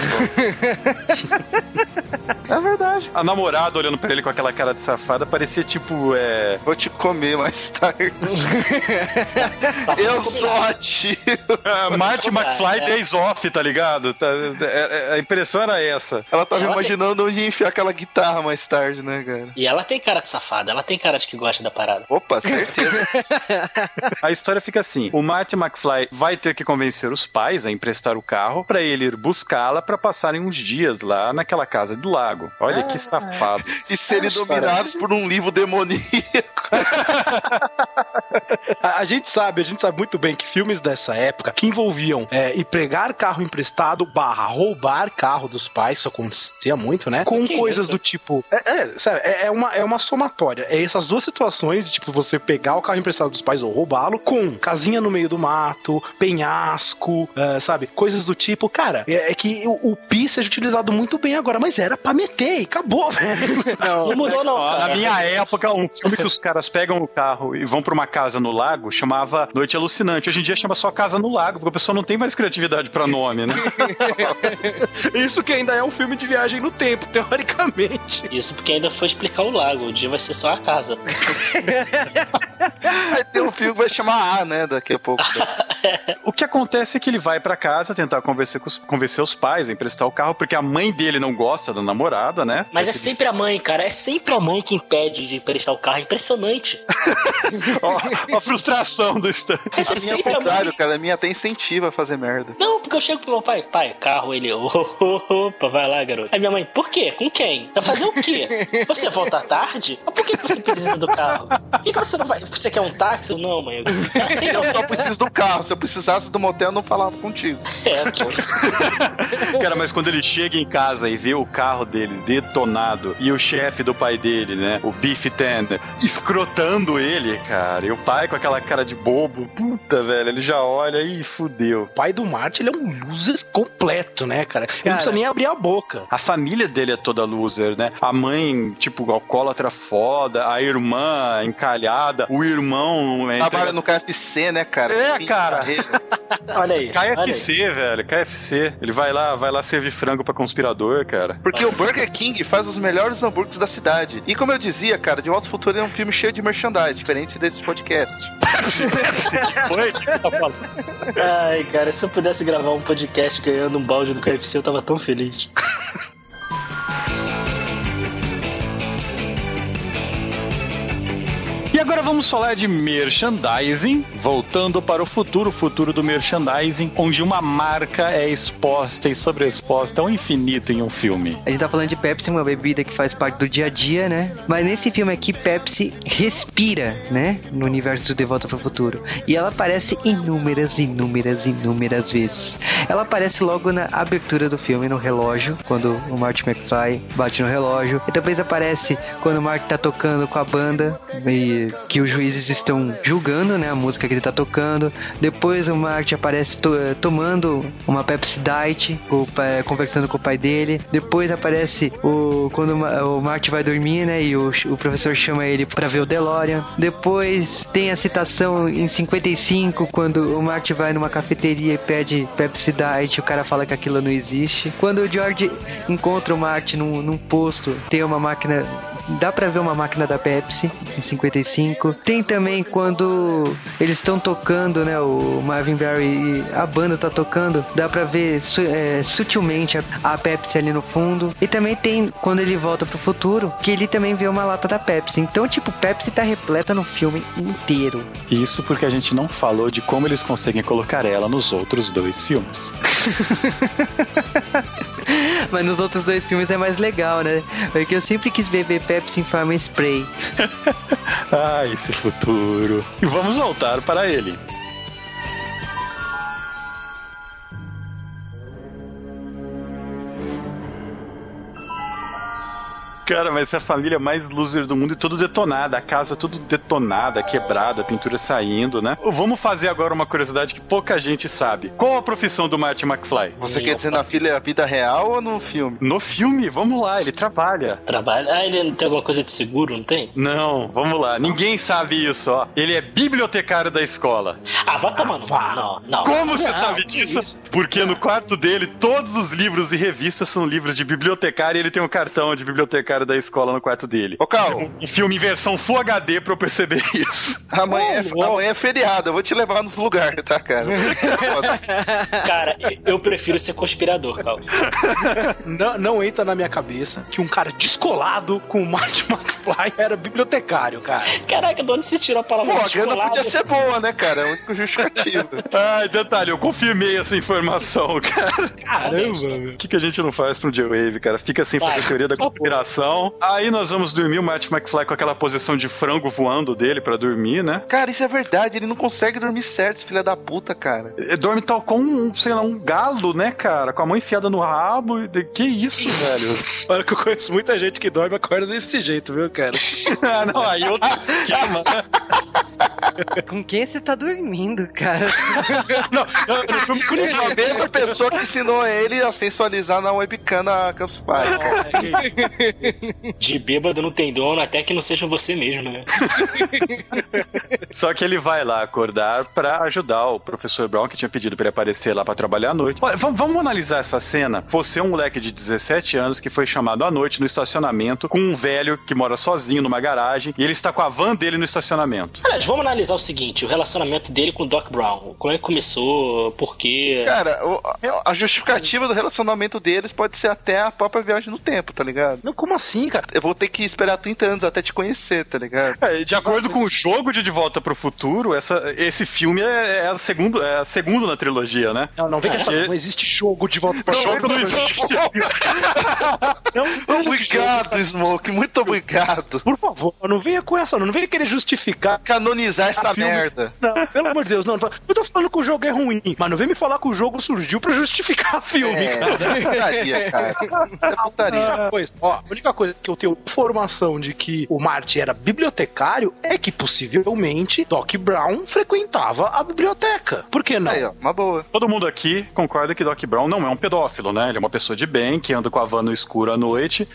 É verdade. A namorada olhando pra ele com aquela cara de safada parecia tipo, é. Vou te comer mais tarde. Eu sou a tio. é Marty? McFly É. days off, tá ligado? Tá- é- a impressão era essa. Ela tava Ela imaginando onde ia enfiar aquela guitarra mais tarde, né, cara? E ela tem cara de safada, ela tem cara de que gosta da parada. Opa, certeza. A história fica assim: o Marty McFly vai ter que convencer os pais a emprestar o carro pra ele ir buscá-la pra passarem uns dias lá naquela casa do lago. Olha que safado. e serem dominados por um livro demoníaco. A, a gente sabe, a gente sabe muito bem que filmes dessa época que envolviam é, empregar carro emprestado barra roubar carro dos pais, isso acontecia muito, né? Com Que coisas isso? do tipo. É, é, sabe, é, é uma, é uma somatória. É essas duas situações, de, tipo, você pegar o carro emprestado dos pais ou roubá-lo, com casinha no meio do mato, penhasco, é, sabe? Coisas do tipo. Cara, é, é que o, o pi seja utilizado muito bem agora, mas era pra meter e acabou, velho. Não mudou, não, Ó. Na minha época, um filme que os caras pegam o carro e vão pra uma casa no lago chamava Noite Alucinante. Hoje em dia chama só Casa no Lago, porque o pessoal não tem mais criatividade pra nome, né? Isso que ainda é um filme de viagem no tempo, teoricamente. Isso porque ainda foi explicar o lago. O dia vai ser só a casa. Vai ter um filme que vai chamar A, né, daqui a pouco. O que acontece é que ele vai pra casa tentar convencer, com os, convencer os pais a emprestar o carro, porque a mãe dele não gosta da namorada, né? Mas é sempre a mãe, cara. É sempre a mãe que impede de emprestar o carro. É impressionante. Ó, a frustração do Stan. Mas é A minha é o sempre a mãe. contrário, cara. A minha até incentiva a fazer merda. Não, porque eu chego pro meu pai, pai, carro, ele, opa, vai lá, garoto. Aí minha mãe, por quê? Com quem? Vai fazer o quê? Você volta tarde? Mas por que você precisa do carro? Por que que você não vai? Você quer um táxi? Eu, não, mãe. Eu, assim, Eu eu só preciso do carro. Se eu precisasse do motel, eu não falava contigo. É. Cara, mas quando ele chega em casa e vê o carro dele detonado e o chefe do pai dele, né, o Beef Ten, escrotando ele, cara, e o pai com aquela cara de bobo, puta, velho, ele já olha e fudeu. O pai do Marty, ele é um loser completo, né, cara? Ele não Cara. precisa nem abrir a boca. A família dele é toda loser, né? A mãe, tipo, alcoólatra foda, a irmã encalhada, o irmão... É Trabalha no KFC, né, cara? É, cara. Olha aí. olha aí. KFC, velho, KFC. Ele vai lá, vai lá servir frango pra conspirador, cara. Porque o Burger King faz os melhores hambúrgueres da cidade. E como eu dizia, cara, De Volta ao Futuro é um filme cheio de merchandise, diferente desse podcast. Foi? O que você tá falando? Ai, cara, se eu pudesse gravar um podcast ganhando um balde do KFC, eu tava tão feliz. vamos falar de merchandising, voltando para o futuro, o futuro do merchandising, onde uma marca é exposta e sobreexposta ao infinito em um filme. A gente tá falando de Pepsi, uma bebida que faz parte do dia a dia, né? Mas nesse filme aqui, Pepsi respira, né? No universo de Volta para o Futuro. E ela aparece inúmeras, inúmeras, inúmeras vezes. Ela aparece logo na abertura do filme, no relógio, quando o Marty McFly bate no relógio. E depois aparece quando o Marty tá tocando com a banda e que os juízes estão julgando, né? A música que ele tá tocando. Depois o Marty aparece to- eh, tomando uma Pepsi Diet, com pai- conversando com o pai dele. Depois aparece o quando o Ma- o Marty vai dormir, né? E o, o professor chama ele pra ver o DeLorean. Depois tem a citação em 55, quando o Marty vai numa cafeteria e pede Pepsi Diet, o cara fala que aquilo não existe. Quando o George encontra o Marty num, num posto, tem uma máquina Dá pra ver uma máquina da Pepsi em 55. Tem também quando eles estão tocando, né? O Marvin Berry e a banda tá tocando. Dá pra ver é, sutilmente a, a Pepsi ali no fundo. E também tem quando ele volta pro futuro, que ele também vê uma lata da Pepsi. Então, tipo, Pepsi tá repleta no filme inteiro. Isso porque a gente não falou de como eles conseguem colocar ela nos outros dois filmes. Mas nos outros dois filmes é mais legal, né? Porque eu sempre quis beber Pepsi em forma spray. Ah, esse futuro. E vamos voltar para ele. Cara, mas é a família mais loser do mundo e tudo detonada. A casa tudo detonada, quebrada, a pintura saindo, né? Vamos fazer agora uma curiosidade que pouca gente sabe. Qual a profissão do Marty McFly? Você quer dizer na filha vida real ou no filme? No filme, vamos lá, ele trabalha. Trabalha. Ah, ele não tem alguma coisa de seguro, não tem? Não, vamos lá. Ninguém sabe isso, ó. Ele é bibliotecário da escola. Ah, vai tomar no. Não, não. Como você Não, sabe disso? isso? Porque no quarto dele, todos os livros e revistas são livros de bibliotecário e ele tem um cartão de bibliotecário da escola no quarto dele. Ô, Cal, Um filme em versão Full HD pra eu perceber isso. amanhã, é, Ô, amanhã é feriado, eu vou te levar nos lugares, tá, cara? Cara, eu prefiro ser conspirador, Cal. Não, não entra na minha cabeça que um cara descolado com o Marty McFly era bibliotecário, cara. Caraca, de onde você tirou a palavra Pô, a grana descolado? podia ser boa, né, cara? É o único justificativo. Ai, detalhe, eu confirmei essa informação, cara. Caramba, meu. O que, que a gente não faz pro J-Wave, cara? Fica sem Vai, fazer teoria da por conspiração. Aí nós vamos dormir o Marty McFly com aquela posição de frango voando dele pra dormir, né? Cara, isso é verdade, ele não consegue dormir certo, esse filho da puta, cara. Ele dorme tal com um, sei lá, um galo, né, cara? Com a mão enfiada no rabo. Que isso, velho? Olha que eu conheço muita gente que dorme e acorda desse jeito, viu, cara? ah, não, aí outro esquema? Com quem você tá dormindo, cara? não, não, filme com ninguém. A mesma pessoa que ensinou ele a sensualizar na webcam na Campus Party. De bêbado não tem dono, até que não seja você mesmo, né? Só que ele vai lá acordar pra ajudar o professor Brown, que tinha pedido pra ele aparecer lá pra trabalhar à noite. Olha, vamos, vamos analisar essa cena. Você é um moleque de 17 anos que foi chamado à noite no estacionamento com um velho que mora sozinho numa garagem e ele está com a van dele no estacionamento. Aliás, vamos analisar o seguinte: o relacionamento dele com o Doc Brown. Como é que começou? Por quê? Cara, o- a- a justificativa do relacionamento deles pode ser até a própria viagem no tempo, tá ligado? Não, como assim, cara? Eu vou ter que esperar 30 anos até te conhecer, tá ligado? É, de acordo com o jogo de De Volta pro Futuro, essa, esse filme é, é a segunda, é a segunda na trilogia, né? Não, não vem com essa. É. Não existe jogo de volta pra O jogo não existe. Não existe Obrigado, Smoke, muito obrigado. Por favor, não venha com essa, não. Não venha querer justificar. Canonizar essa filme- merda. Não, pelo amor de Deus, não. Eu tô falando que o jogo é ruim, mas não vem me falar que o jogo surgiu pra justificar o filme, É, cara. isso é putaria, cara. Isso é putaria. coisa, ó, a única coisa que eu tenho informação de que o Marty era bibliotecário é que possivelmente Doc Brown frequentava a biblioteca. Por que não? Aí, ó, uma boa. Todo mundo aqui concorda que Doc Brown não é um pedófilo, né? Ele é uma pessoa de bem, que anda com a van no escuro à noite.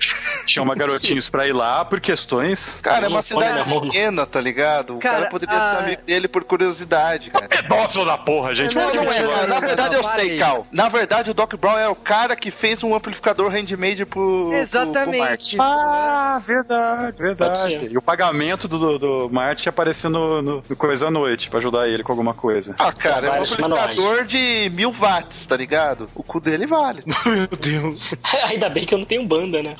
Chama garotinhos pra ir lá por questões. Cara, é uma cidade pequena, tá ligado? O cara, Cara, poderia ser amigo dele por curiosidade, cara. Pedófilo da porra, gente. Não, não é, não, cara. não, Na verdade eu sei. Cal. Na verdade o Doc Brown é o cara que fez um amplificador handmade pro, pro, pro Exatamente. Marty. Ah, verdade, verdade. E o pagamento do, do, do Marty apareceu no, no, no Coisa à Noite pra ajudar ele com alguma coisa. Ah, cara, é um amplificador de mil watts, tá ligado? O cu dele vale. Meu Deus. Ainda bem que eu não tenho banda, né?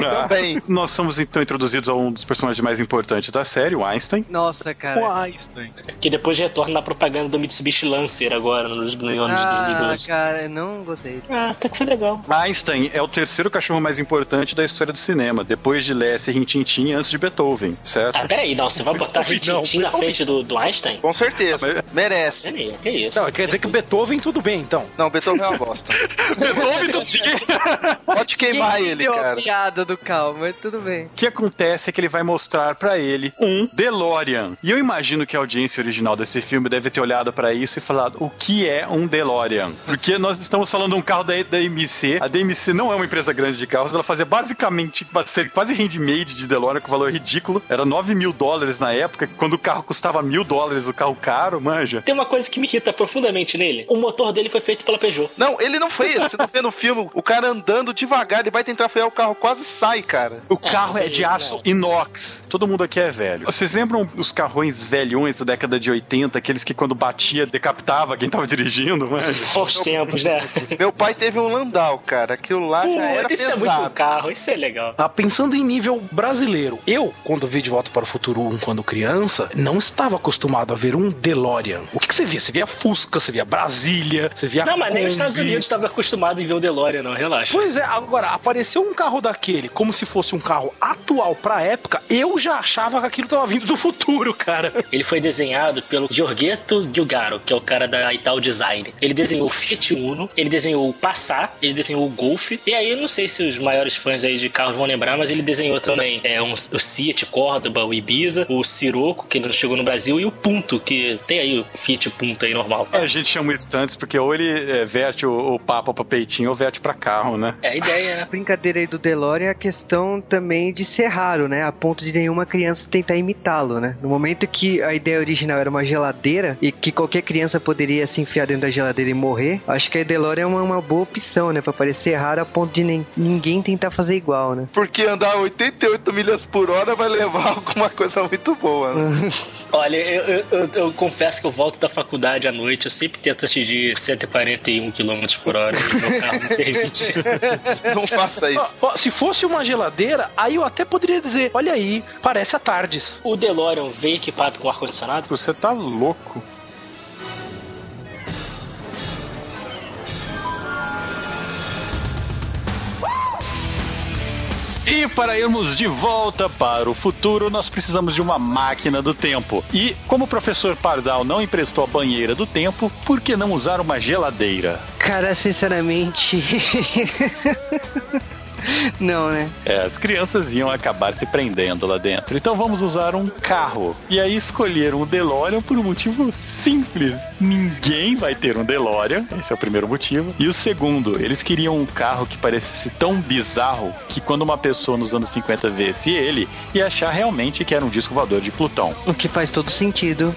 Também. Nós somos então introduzidos a um dos personagens mais importantes da série, o Einstein. Nossa, O cara. Einstein. Que depois retorna na propaganda do Mitsubishi Lancer agora, nos, anos Ah, 2012. cara, eu não gostei. Ah, até que foi legal. Einstein é o terceiro cachorro mais importante da história do cinema, depois de Lessig e Rintintin antes de Beethoven, certo? Ah, peraí, não, você vai botar Rintintin na frente do, do Einstein? Com certeza. Merece. Peraí, que isso? Não, quer dizer que o Beethoven tudo bem, então. Não, Beethoven é uma bosta. Beethoven do Pode queimar Quem ele, cara. piada do Cal, mas tudo bem. O que acontece é que ele vai mostrar pra ele um DeLorean. E eu imagino que a audiência original desse filme deve ter olhado pra isso e falado: o que é um DeLorean? Porque nós estamos falando de um carro da, da DMC. A DMC não é uma empresa grande de carros, ela fazia basicamente uma série quase handmade de DeLorean com valor ridículo. Era 9 mil dólares na época, quando o carro custava mil dólares, o carro caro, manja. Tem uma coisa que me irrita profundamente nele. O motor dele foi feito pela Peugeot. Não, ele não fez. Você não vê no filme o cara andando devagar, ele vai tentar frear o carro, quase sai, cara. O carro mas é de aí, aço né? inox. Todo mundo aqui é velho. Vocês lembram os carrões velhões da década de 80, aqueles que quando batia decapitava quem tava dirigindo, manja? Bons tempos, né? Meu pai teve um Landau, cara. Aquilo lá já era Puta, isso é muito pesado. carro, isso é legal. Tá pensando em nível brasileiro. Eu, quando vi De Volta para o Futuro 1 quando criança, não estava acostumado a ver um DeLorean. O que, que você via? Você via Fusca, você via Brasília, você via. Não, mas nem os Kombi. Estados Unidos estavam acostumados em ver o DeLorean, não, relaxa. Pois é, agora, apareceu um carro daquele como se fosse um carro atual pra época, eu já achava que aquilo tava vindo do futuro, cara. Ele foi desenhado pelo Giorgetto Giugiaro, que é o cara da Ital Design. Ele desenhou o Fiat Uno, ele desenhou o Passat, ele desenhou o Golf. E aí, eu não sei se os maiores fãs aí de carros vão lembrar, mas ele desenhou também é, um, o Fiat Córdoba, o Ibiza, o Sirocco, que chegou no Brasil, e o Punto, que tem aí o Fiat Punto aí normal. A gente chama isso antes porque ou ele é, verte o, o papo pra peitinho ou verte pra carro, né? É a ideia, né? brincadeira aí do DeLorean é a questão também de ser raro, né? A ponto de nenhuma criança tentar imitá-lo, né? No momento que a ideia original era uma geladeira e que qualquer criança poderia se enfiar dentro da geladeira e morrer, acho que a DeLorean é uma, uma boa opção, né? Pra parecer raro a ponto de nem, ninguém tentar fazer igual, né? Porque andar 88 milhas por hora vai levar alguma coisa muito boa, né? Olha, eu, eu, eu- eu confesso que eu volto da faculdade à noite, eu sempre tento atingir 141 km por hora e meu carro não permite. Não faça isso. Ó, ó, se fosse uma geladeira, aí eu até poderia dizer: olha aí, parece a Tardes. O DeLorean veio equipado com ar-condicionado? Você tá louco. E para irmos de volta para o futuro, nós precisamos de uma máquina do tempo. E como o professor Pardal não emprestou a banheira do tempo, por que não usar uma geladeira? Cara, sinceramente. Não, né? É, as crianças iam acabar se prendendo lá dentro. Então vamos usar um carro. E aí escolheram o DeLorean por um motivo simples. Ninguém vai ter um DeLorean. Esse é o primeiro motivo. E o segundo, eles queriam um carro que parecesse tão bizarro que quando uma pessoa nos anos 50 visse ele, ia achar realmente que era um disco voador de Plutão. O que faz todo sentido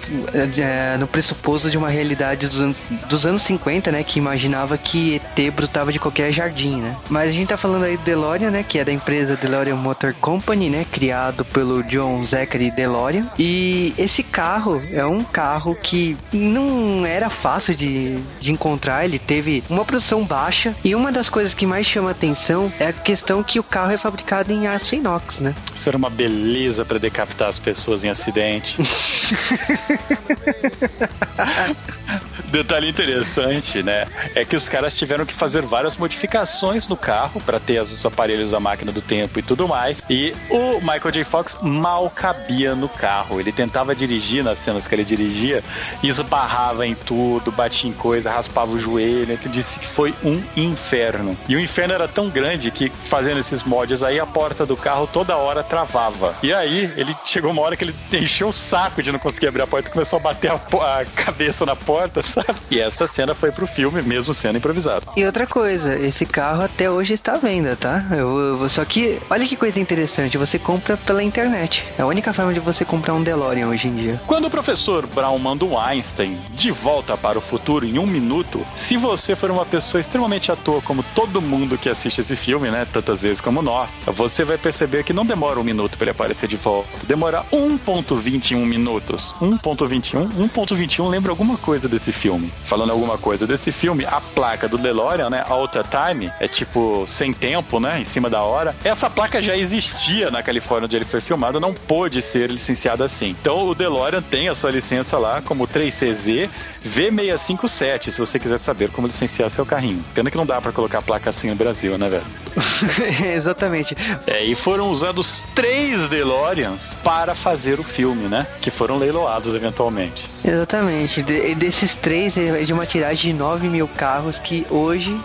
é, no pressuposto de uma realidade dos anos, dos anos 50, né? Que imaginava que ET brotava de qualquer jardim, né? Mas a gente tá falando aí do DeLorean, né? Que é da empresa DeLorean Motor Company, né? Criado pelo John Zachary DeLorean. E esse carro é um carro que não era fácil de, de encontrar. Ele teve uma produção baixa. E uma das coisas que mais chama atenção é a questão que o carro é fabricado em aço inox, né? Isso era uma beleza para decapitar as pessoas em acidente. Detalhe interessante, né? É que os caras tiveram que fazer várias modificações no carro para ter os aparelhos da máquina do tempo e tudo mais. E o Michael J. Fox mal cabia no carro. Ele tentava dirigir nas cenas que ele dirigia, e esbarrava em tudo, batia em coisa, raspava o joelho. Ele disse que foi um inferno. E o inferno era tão grande que fazendo esses mods aí a porta do carro toda hora travava. E aí ele chegou uma hora que ele encheu o saco de não conseguir abrir a porta começou a bater a, a cabeça na porta, sabe? E essa cena foi pro filme, mesmo sendo improvisado. E outra coisa, esse carro até hoje está à venda, tá? Eu, eu- só que, olha que coisa interessante, você compra pela internet. É a única forma de você comprar um DeLorean hoje em dia. Quando o professor Brown manda o Einstein de volta para o futuro em um minuto, se você for uma pessoa extremamente à toa, como todo mundo que assiste esse filme, né, tantas vezes como nós, você vai perceber que não demora um minuto para ele aparecer de volta. Demora 1.21 minutos. 1.21? 1.21 lembra alguma coisa desse filme. Falando alguma coisa desse filme, a placa do DeLorean, né, Alta Time, é tipo sem tempo, né, em cima da hora. Essa placa já existia na Califórnia onde ele foi filmado, não pôde ser licenciada assim. Então o DeLorean tem a sua licença lá como 3CZ V657, se você quiser saber como licenciar seu carrinho. Pena que não dá pra colocar a placa assim no Brasil, né, velho? Exatamente. É, e foram usados três DeLoreans para fazer o filme, né? Que foram leiloados eventualmente. Exatamente. De- desses três, é de uma tiragem de 9 mil carros que hoje,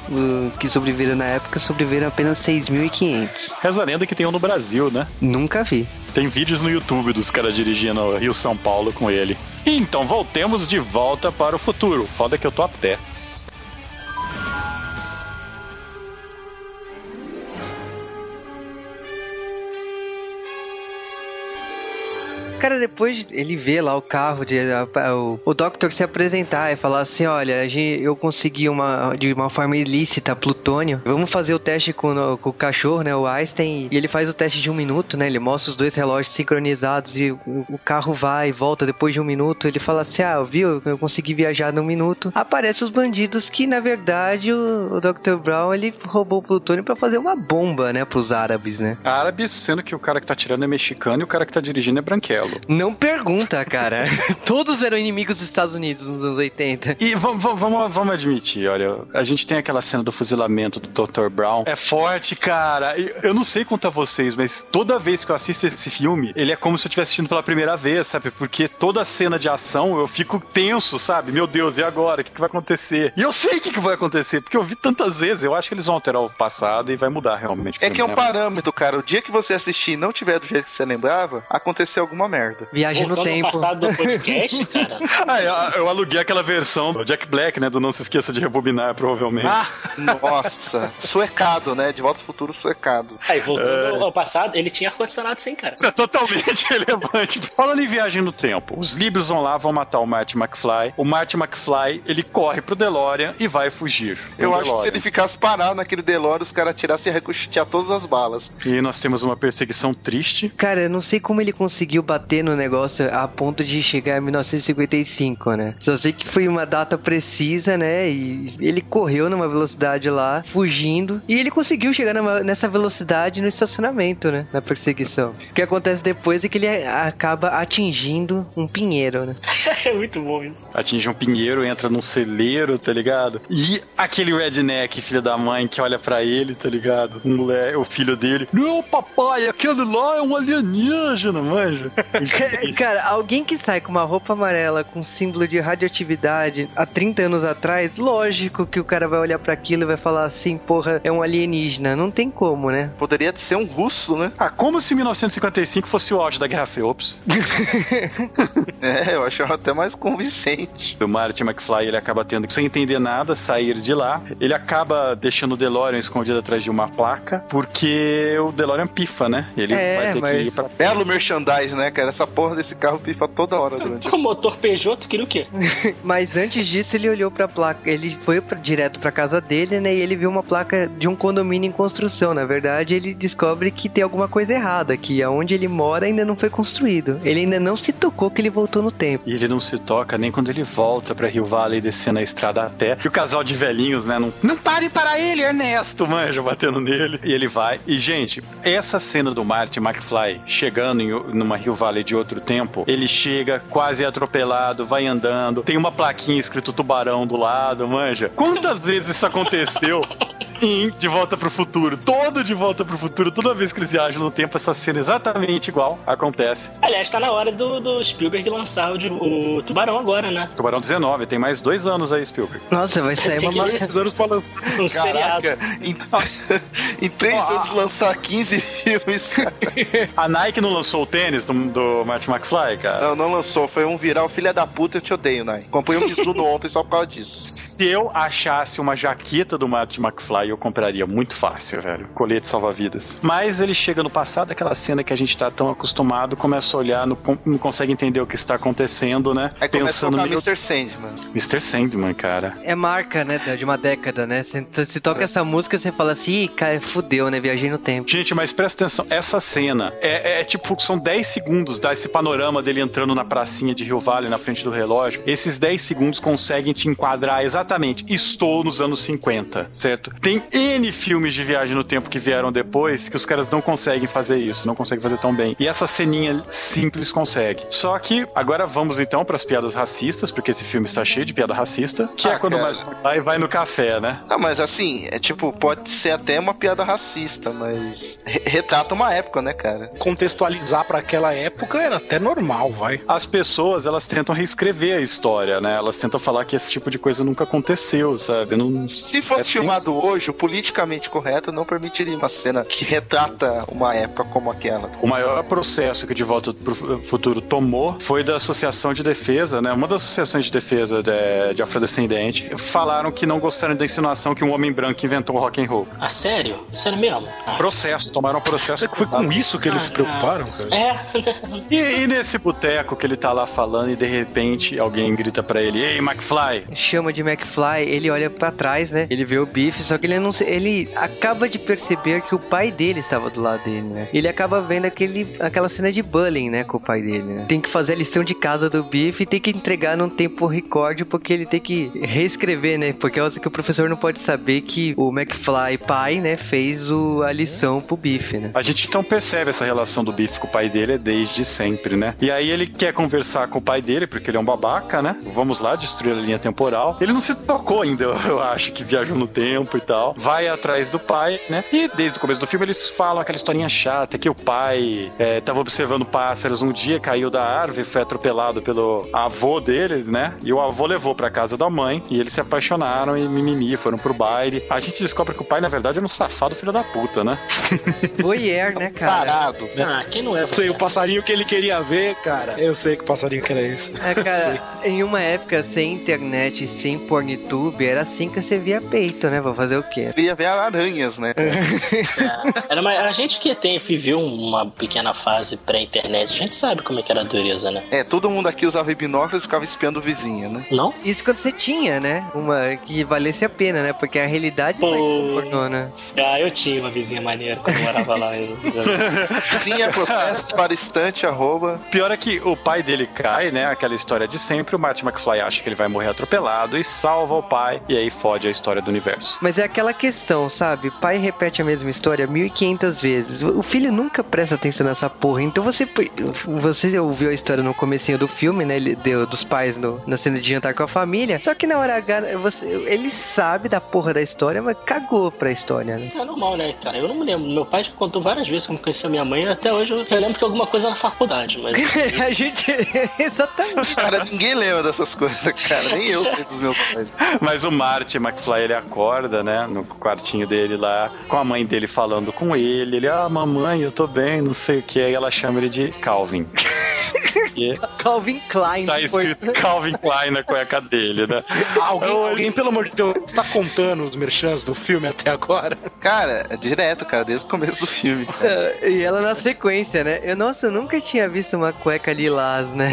que sobreviveram na época, sobreviveram apenas 6.500. Reza a lenda que tem um no Brasil, né? Nunca vi. Tem vídeos no YouTube dos caras dirigindo Rio São Paulo com ele. Então voltemos de volta para o futuro. Foda que eu tô a pé. Cara, depois ele vê lá o carro, de, a- o, o Doctor se apresentar e falar assim: Olha, a gente- eu consegui uma, de uma forma ilícita plutônio. Vamos fazer o teste com, o- com o cachorro, né? O Einstein. E ele faz o teste de um minuto, né? Ele mostra os dois relógios sincronizados e o, o carro vai e volta depois de um minuto. Ele fala assim: Ah, viu? Eu consegui viajar num minuto. Aparece os bandidos que, na verdade, o, o Dr. Brown ele roubou o plutônio pra fazer uma bomba, né? Pros árabes, né? Árabes, sendo que o cara que tá tirando é mexicano e o cara que tá dirigindo é branquelo. Não pergunta, cara. Todos eram inimigos dos Estados Unidos nos anos 80. E vamos, vamos admitir, olha, a gente tem aquela cena do fuzilamento do Dr. Brown. É forte, cara. Eu não sei contar vocês, mas toda vez que eu assisto esse filme, ele é como se eu estivesse assistindo pela primeira vez, sabe? Porque toda cena de ação eu fico tenso, sabe? Meu Deus, e agora? O que, que vai acontecer? E eu sei o que, que vai acontecer, porque eu vi tantas vezes. Eu acho que eles vão alterar o passado e vai mudar realmente. É que é um parâmetro, cara. O dia que você assistir e não tiver do jeito que você lembrava, aconteceu alguma merda. Viagem no Voltando tempo. passado do podcast, cara. Ah, eu, eu aluguei aquela versão do Jack Black, né? Do Não Se Esqueça de Rebobinar, provavelmente. Ah, Nossa. suecado, né? De volta ao futuro suecado. Aí, voltando ao passado, ele tinha ar-condicionado sem cara. Isso é totalmente relevante. Falando em viagem no tempo, os Libyos vão lá, vão matar o Marty McFly. O Marty McFly, ele corre pro DeLorean e vai fugir. Eu acho que se DeLorean. ele ficasse parado naquele DeLorean, os caras tirassem e ricochetear todas as balas. E nós temos uma perseguição triste. Cara, eu não sei como ele conseguiu bater no negócio a ponto de chegar em 1955, né? Só sei que foi uma data precisa, né? E ele correu numa velocidade lá, fugindo. E ele conseguiu chegar numa- nessa velocidade no estacionamento, né? Na perseguição. O que acontece depois é que ele acaba atingindo um pinheiro, né? É muito bom isso. Atinge um pinheiro, entra num celeiro, tá ligado? E aquele redneck, filho da mãe, que olha pra ele, tá ligado? O moleque, o filho dele. Não, papai, aquele lá é um alienígena, manja. Cara, alguém que sai com uma roupa amarela com símbolo de radioatividade há 30 anos atrás, lógico que o cara vai olhar pra aquilo e vai falar assim, porra, é um alienígena. Não tem como, né? Poderia ser um russo, né? Ah, como se 1955 fosse o auge da Guerra Fria. Ops. É, eu achava até mais convincente. O Marty McFly ele acaba tendo que, sem entender nada, sair de lá. Ele acaba deixando o DeLorean escondido atrás de uma placa, porque o DeLorean pifa, né? Ele É, vai ter mas- que ir pra. Belo merchandise, né, cara? Essa porra desse carro pifa toda hora durante O motor Peugeot, tu queria o quê? Mas antes disso, ele olhou pra placa. Ele foi pra- direto pra casa dele, né? E ele viu uma placa de um condomínio em construção. Na verdade, ele descobre que tem alguma coisa errada, que aonde ele mora ainda não foi construído. Ele ainda não se tocou que ele voltou no tempo. E ele não se toca nem quando ele volta pra Rio Valley descendo a estrada a pé. E o casal de velhinhos, né? Não, não pare para ele, Ernesto, manja, batendo nele. E ele vai. E, gente, essa cena do Marty McFly chegando em numa Rio Valley de outro tempo, ele chega quase atropelado, vai andando, tem uma plaquinha escrito tubarão do lado, manja. Quantas vezes isso aconteceu? em De Volta pro Futuro. Todo De Volta pro Futuro, toda vez que eles viajam no tempo, essa cena é exatamente igual acontece. Aliás, tá na hora do, do Spielberg lançar o, de- o Tubarão agora, né? Tubarão 19, tem mais dois anos aí, Spielberg. Nossa, vai sair uma. que- Dois anos pra lançar. Um seriado. Caraca, em, em três anos lançar 15 filmes, cara. A Nike não lançou o tênis do, do Martin McFly, cara? Não, não lançou. Foi um viral filha da puta, eu te odeio, Nai. Comprei um Mizuno ontem só por causa disso. Se eu achasse uma jaqueta do Martin McFly, eu compraria muito fácil, velho. Colete salva-vidas. Mas ele chega no passado, aquela cena que a gente tá tão acostumado, começa a olhar, não, não consegue entender o que está acontecendo, né? Aí começa a Pensando tocar meu... Mr. Sandman. Mr. Sandman, cara. É marca, né? de uma década, né? Se, se toca essa música, você fala assim, Ih, cara, fudeu, né? Viajei no tempo. Gente, mas presta atenção, essa cena é, é tipo, são 10 segundos, dá esse panorama dele entrando na pracinha de Rio Vale, na frente do relógio. Esses 10 segundos conseguem te enquadrar exatamente. Estou nos anos 50, certo? Tem N filmes de viagem no tempo que vieram depois que os caras não conseguem fazer isso, não conseguem fazer tão bem. E essa ceninha simples consegue. Só que agora vamos então para as piadas racistas, porque esse filme está cheio de piada racista, que é Ah, quando cara. vai vai no café, né? Não, mas assim, é tipo, pode ser até uma piada racista, mas re- retrata uma época, né, cara? contextualizar pra aquela época era até normal, vai. as pessoas elas tentam reescrever a história, né? Elas tentam falar que esse tipo de coisa nunca aconteceu, sabe? Não... Se fosse É filmado hoje, o politicamente correto não permitiria uma cena que retrata uma época como aquela. O maior processo que De Volta pro Futuro tomou foi da Associação de Defesa, né? Uma das associações de defesa de, de afrodescendente falaram que não gostaram da insinuação que um homem branco inventou o rock and roll. Ah, sério? Sério mesmo? Ah. Processo, tomaram um processo. Foi com isso que eles se preocuparam, cara? É, E, e nesse boteco que ele tá lá falando e de repente alguém grita pra ele: Ei, McFly! Chama de McFly, ele olha pra trás, né? Ele vê o bife, só que ele não ele acaba de perceber que o pai dele estava do lado dele, né? Ele acaba vendo aquele, aquela cena de bullying, né, com o pai dele, né? Tem que fazer a lição de casa do Biff e tem que entregar num tempo recorde porque ele tem que reescrever, né? Porque é que o professor não pode saber que o McFly pai, né, fez o, a lição pro Biff, né? A gente então percebe essa relação do Biff com o pai dele é desde sempre, né? E aí ele quer conversar com o pai dele, porque ele é um babaca, né? Vamos lá, destruir a linha temporal. Ele não se tocou ainda, eu, acho, que viajou no tempo e tal. Vai atrás do pai, né? E desde o começo do filme eles falam aquela historinha chata que o pai é, tava observando pássaros um dia, caiu da árvore, foi atropelado pelo avô deles, né? E o avô levou pra casa da mãe e eles se apaixonaram e mimimi, foram pro baile. A gente descobre que o pai, na verdade, era um safado filho da puta, né? Voyeur, né, cara? Parado. Ah, quem não é? Sei, o passarinho que ele queria ver, cara. Eu sei que o passarinho que era esse. É, cara, em uma época sem internet, sem pornitube, era assim que você via peito, né? Vou fazer o quê? Queria ver aranhas, né? cara? Era uma, a gente que tem, viveu uma pequena fase pré-internet, a gente sabe como é que era a dureza, né? É, todo mundo aqui usava binóculos e ficava espiando o vizinho, né? Não? Isso quando você tinha, né? Uma que valesse a pena, né? Porque a realidade Pô. ser pornô, né? Ah, eu tinha uma vizinha maneira quando eu morava lá. Eu, Sim, é processo para estante, arroba. Pior é que o pai dele cai, né? Aquela história de sempre. O Marty McFly acha que ele vai morrer atropelado e salva o pai. E aí fode a história do universo. Mas é aquela questão, sabe? Pai repete a mesma história 1500 vezes. O filho nunca presta atenção nessa porra. Então você você ouviu a história no comecinho do filme, né? Ele deu dos pais no, na cena de jantar com a família. Só que na hora H, você, ele sabe da porra da história, mas cagou pra história, né? É normal, né, cara? Eu não me lembro. Meu pai já contou várias vezes como conheceu minha mãe. Até hoje eu, eu lembro que alguma coisa na faculdade, mas. a gente. Exatamente. Cara, ninguém lembra dessas coisas, cara. Nem eu sei dos meus pais. Mas o Marty McFly, ele acorda, né? No quartinho dele lá, com a mãe dele falando com ele. Ele, ah, mamãe, eu tô bem, não sei o que. Aí ela chama ele de Calvin. Calvin Klein. está foi- escrito Calvin Klein na cueca dele, né? Alguém, Eu- alguém, pelo amor de Deus, está contando os merchans do filme até agora? Cara, é direto, cara, desde o começo do filme. cara. Ah, E ela na sequência, né? Eu, nossa, eu nunca tinha visto uma cueca lilás, né?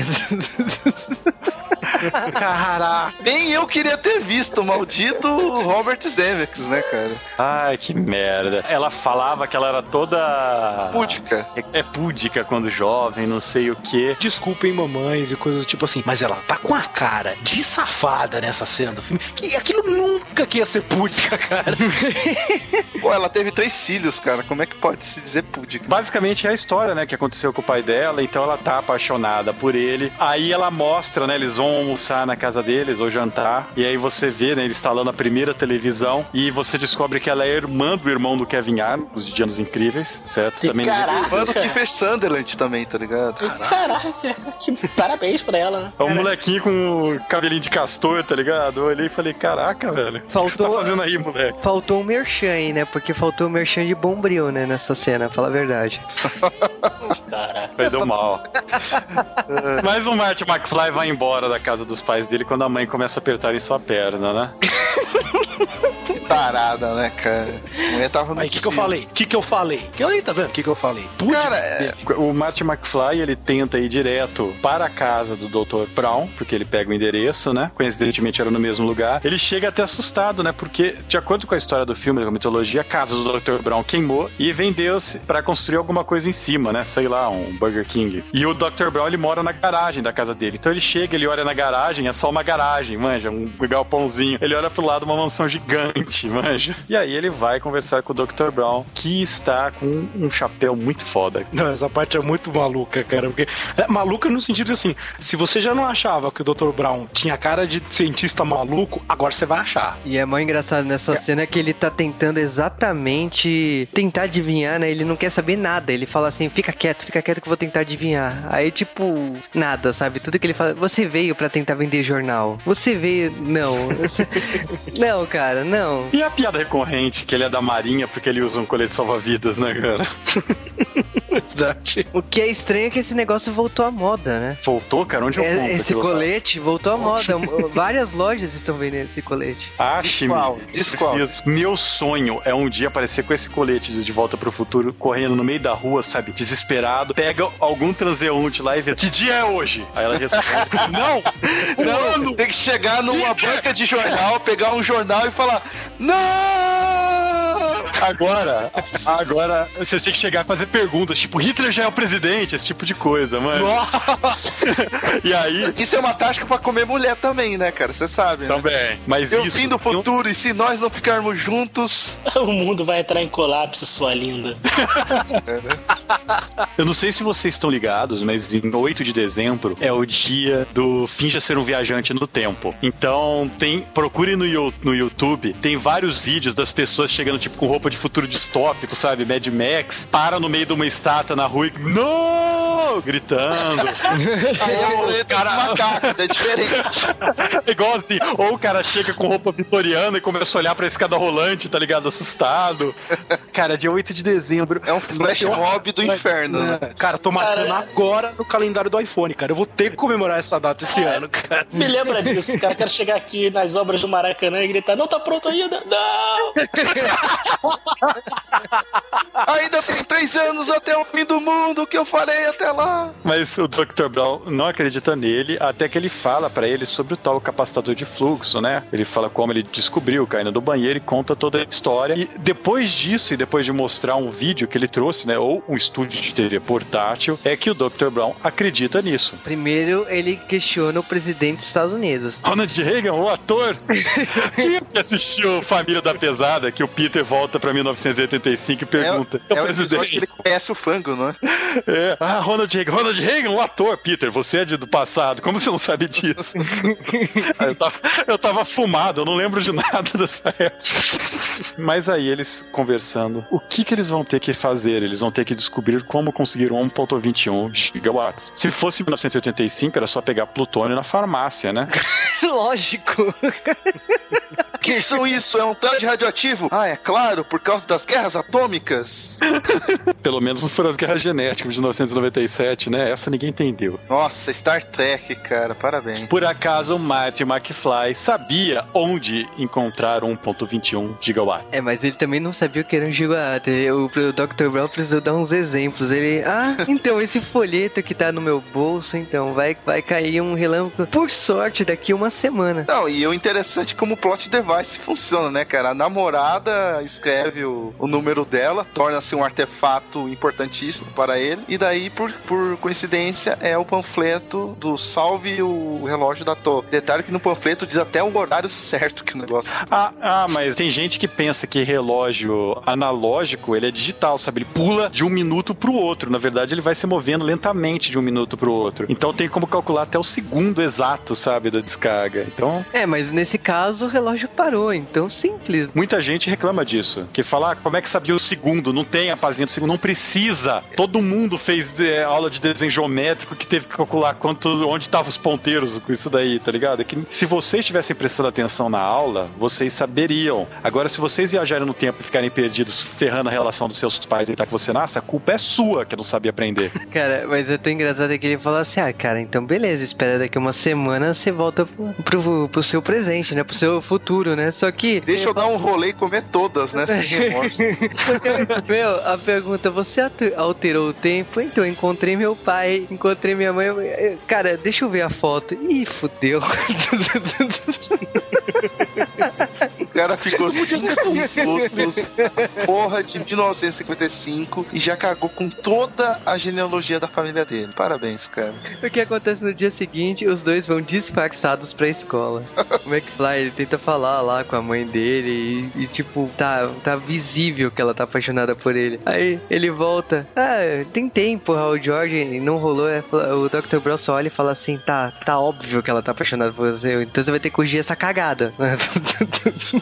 Caraca. Nem eu queria ter visto o maldito Robert Zemeckis, né, cara? Ai, que merda. Ela falava que ela era toda. Púdica. É, é púdica quando jovem, não sei o quê. Desculpem mamães e coisas tipo assim, mas ela tá com a cara de safada nessa cena do filme. Que aquilo nunca que ia ser pública, cara. Pô, ela teve três filhos, cara. Como é que pode se dizer púdica? Basicamente é a história, né, que aconteceu com o pai dela, então ela tá apaixonada por ele. Aí ela mostra, né, eles vão almoçar na casa deles ou jantar, e aí você vê, né, ele instalando a primeira televisão e você descobre que ela é irmã do irmão do Kevin Arnold, de Anos Incríveis, certo? Que caraca. Mano, que fez Sunderland também, tá ligado? Caraca, que parabéns pra ela, né? É um molequinho com cabelinho de castor, tá ligado? Eu olhei e falei, caraca, velho. O que você tá Faltou- fazendo aí, moleque? Faltou um merchan aí, né? Porque faltou um merchan de bombril, né? Nessa cena, fala a verdade. Caraca. Perdeu mal. Mas o Marty McFly vai embora da casa dos pais dele quando a mãe começa a apertar em sua perna, né? Que tarada, né, cara? A mulher tava no Aí o que, que eu falei? O que, que eu falei? Que aí, tá vendo? O que, que eu falei? Cara, é- O Marty McFly, ele tenta ir direto para a casa do Dr. Brown, porque ele pega o endereço, né? Coincidentemente era no mesmo lugar. Ele chega até assustado, né? Porque, de acordo com a história do filme, com a mitologia, a casa do Dr. Brown queimou e vendeu-se para construir alguma coisa em cima, né? Sei lá, um Burger King. E o Dr. Brown, ele mora na garagem da casa dele. Então ele chega, ele olha na garagem, é só uma garagem, manja, um galpãozinho. Ele olha pro lado, uma mansão gigante, manja. E aí ele vai conversar com o Dr. Brown, que está com um chapéu muito foda. Não, essa parte é muito maluca, cara. Porque é maluca no sentido de assim: se você já não achava que o Dr. Brown tinha cara de cientista maluco, agora você vai achar. E é mais engraçado nessa cena que ele tá tentando exatamente tentar adivinhar, né? Ele não quer saber nada. Ele fala assim: fica quieto, fica quieto que eu vou tentar adivinhar. Aí, tipo, nada, sabe? Tudo que ele fala. Você veio pra tentar vender jornal. Você veio. Não. Não, cara, não. E a piada recorrente, que ele é da marinha porque ele usa um colete salva-vidas, né, cara? Verdade. O que é estranho é que esse negócio voltou à moda, né? Voltou, cara? Onde eu compro É, esse aquilo lá? colete voltou à moda. Várias lojas estão vendendo esse colete. Ache-me. Meu sonho é um dia aparecer com esse colete de De Volta pro Futuro, correndo no meio da rua, sabe? Desesperado. Pega algum transeunte lá e vê, que dia é hoje? Aí ela responde, não! Não, Mano! tem que chegar numa banca de jornal, pegar pegar um jornal e falar: Não! Agora, agora você tem que chegar e fazer perguntas, tipo, Hitler já é o presidente, esse tipo de coisa, mano. Nossa! E aí. Isso é uma tática pra comer mulher também, né, cara? Você sabe, né? Também. Mas Eu isso. vim do futuro e se nós não ficarmos juntos. O mundo vai entrar em colapso, sua linda. Eu não sei se vocês estão ligados, mas em 8 de dezembro é o dia do Finja Ser um Viajante no Tempo. Então, tem. Procure no, no YouTube, tem vários vídeos das pessoas chegando, tipo, com roupa de futuro distópico, sabe? Mad Max, para no meio de uma estátua na rua e. Não! Gritando. Aí é Ou o os cara- macacos, é diferente. Igual assim, ou o cara chega com roupa vitoriana e começa a olhar pra escada rolante, tá ligado? Assustado. Cara, dia 8 de dezembro. É um flash mob do inferno, né? Cara, tô matando Cara- agora no calendário do iPhone, cara. Eu vou ter que comemorar essa data esse ano, cara. Me lembra disso, cara. Quero chegar aqui nas obras do Maracanã e gritar: Não tá pronto ainda? Não! Ainda tem três anos até o fim do mundo, o que eu farei até lá? Mas o Dr. Brown não acredita nele, até que ele fala pra ele sobre o tal capacitador de fluxo, né? Ele fala como ele descobriu caindo do banheiro e conta toda a história. E depois disso, e depois de mostrar um vídeo que ele trouxe, né? Ou um estúdio de TV portátil, é que o Dr. Brown acredita nisso. Primeiro, ele questiona o presidente dos Estados Unidos. Ronald Reagan, o ator. Quem é que assistiu Família da Pesada, que o Peter volta pra 1985 e pergunta: É o episódio que ele conhece o fango, não é? É. Ah, Ronald Reagan. Ronald Reagan, o ator. Peter, você é de, do passado. Como você não sabe disso? Eu, tava, eu tava fumado, eu não lembro de nada dessa época. Mas aí eles conversando, o que que eles vão ter que fazer? Eles vão ter que descobrir como conseguir 1.21 gigawatts. Se fosse 1985, era só pegar plutônio na farmácia, né? Lógico. O que são isso? É um traje radioativo? Ah, é claro, por causa das guerras atômicas. Pelo menos não foram as guerras genéticas de 1997, né? Essa ninguém entendeu. Nossa, Star Trek, cara, parabéns. Por acaso, Marty McFly sabia onde encontrar 1.21 gigawatt. É, mas ele também não sabia o que era um gigawatt. O, o Dr. Brown precisou dar uns exemplos. Ele, ah, então esse folheto que tá no meu bolso, então vai, vai cair um relâmpago. Por sorte, daqui uma semana. Não, e o interessante é como o plot device funciona, né, cara? A namorada escreve o, o número dela, torna-se um artefato importantíssimo para ele, e daí, por, por coincidência, é o panfleto do Salve o Relógio da Torre. Detalhe que no panfleto diz até o horário certo que o negócio. Ah, ah, mas tem gente que pensa que relógio analógico, ele é digital, sabe? Ele pula de um minuto pro outro. Na verdade, ele vai se movendo lentamente de um minuto pro outro. Então tem como calcular até o segundo exato, sabe, da descarga. Então, É, mas nesse caso o relógio parou, então simples. muita gente reclama disso. Que fala, ah, como é que sabia o segundo? Não tem a pazinha do segundo. Não precisa. Todo mundo fez é, aula de desenho geométrico que teve que calcular quanto, onde estavam os ponteiros com isso daí, tá ligado? É que se vocês tivessem prestado atenção na aula, vocês saberiam. Agora, se vocês viajarem no tempo e ficarem perdidos, ferrando a relação dos seus pais e tá que você nasce, a culpa é sua que não sabia aprender. Cara, mas é tão engraçado que ele fala assim: ah, cara, então beleza, espera daqui uma semana você volta pro, pro, pro seu presente, né? Pro seu futuro, né? Só que. Deixa eu dar um rolê e comer todas, né? Remorso. Meu, a pergunta, você alterou o tempo? Então, encontrei meu pai, encontrei minha mãe. Cara, deixa eu ver a foto. Ih, fudeu. O cara ficou cinco minutos, porra de 1955, e já cagou com toda a genealogia da família dele. Parabéns, cara. o que acontece no dia seguinte? Os dois vão disfarçados pra escola. O McFly, ele tenta falar lá com a mãe dele e, e, tipo, tá, tá visível que ela tá apaixonada por ele. Aí ele volta. Ah, tentei empurrar o George não rolou. É, O Dr. Brown só olha e fala assim: tá, tá óbvio que ela tá apaixonada por você, então você vai ter que corrigir essa cagada.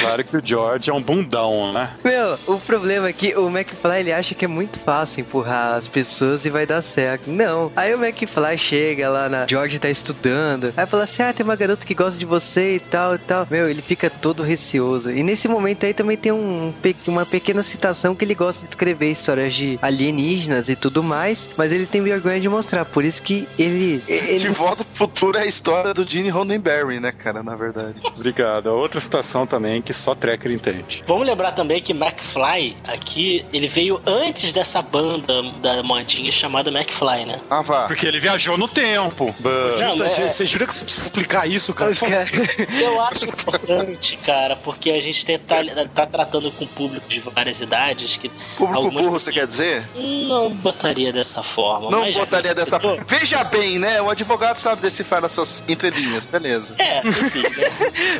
Claro que o George é um bundão, né? Meu, o problema é que o McFly ele acha que é muito fácil empurrar as pessoas e vai dar certo. Não. Aí o McFly chega lá na. George tá estudando. Aí fala assim: ah, tem uma garota que gosta de você e tal e tal. Meu, ele fica todo receoso. E nesse momento aí também tem um, uma pequena citação que ele gosta de escrever histórias de alienígenas e tudo mais. Mas ele tem vergonha de mostrar. Por isso que ele. ele De volta pro futuro é a história do Gene Roddenberry, né, cara, na verdade. Obrigado. Outra citação também que só tracker entende. Vamos lembrar também que McFly, aqui, ele veio antes dessa banda da modinha chamada McFly, né? Ah, vá. Porque ele viajou no tempo. Não, é- Você jura que você precisa explicar isso, cara? Eu acho importante, cara, porque a gente tem- tá, tá tratando com público de várias idades que. Público burro, você pessoas- quer dizer? Não botaria dessa forma. Não botaria você dessa citou- Veja bem, né? O advogado sabe decifrar essas entrelinhas, beleza. É, enfim, né?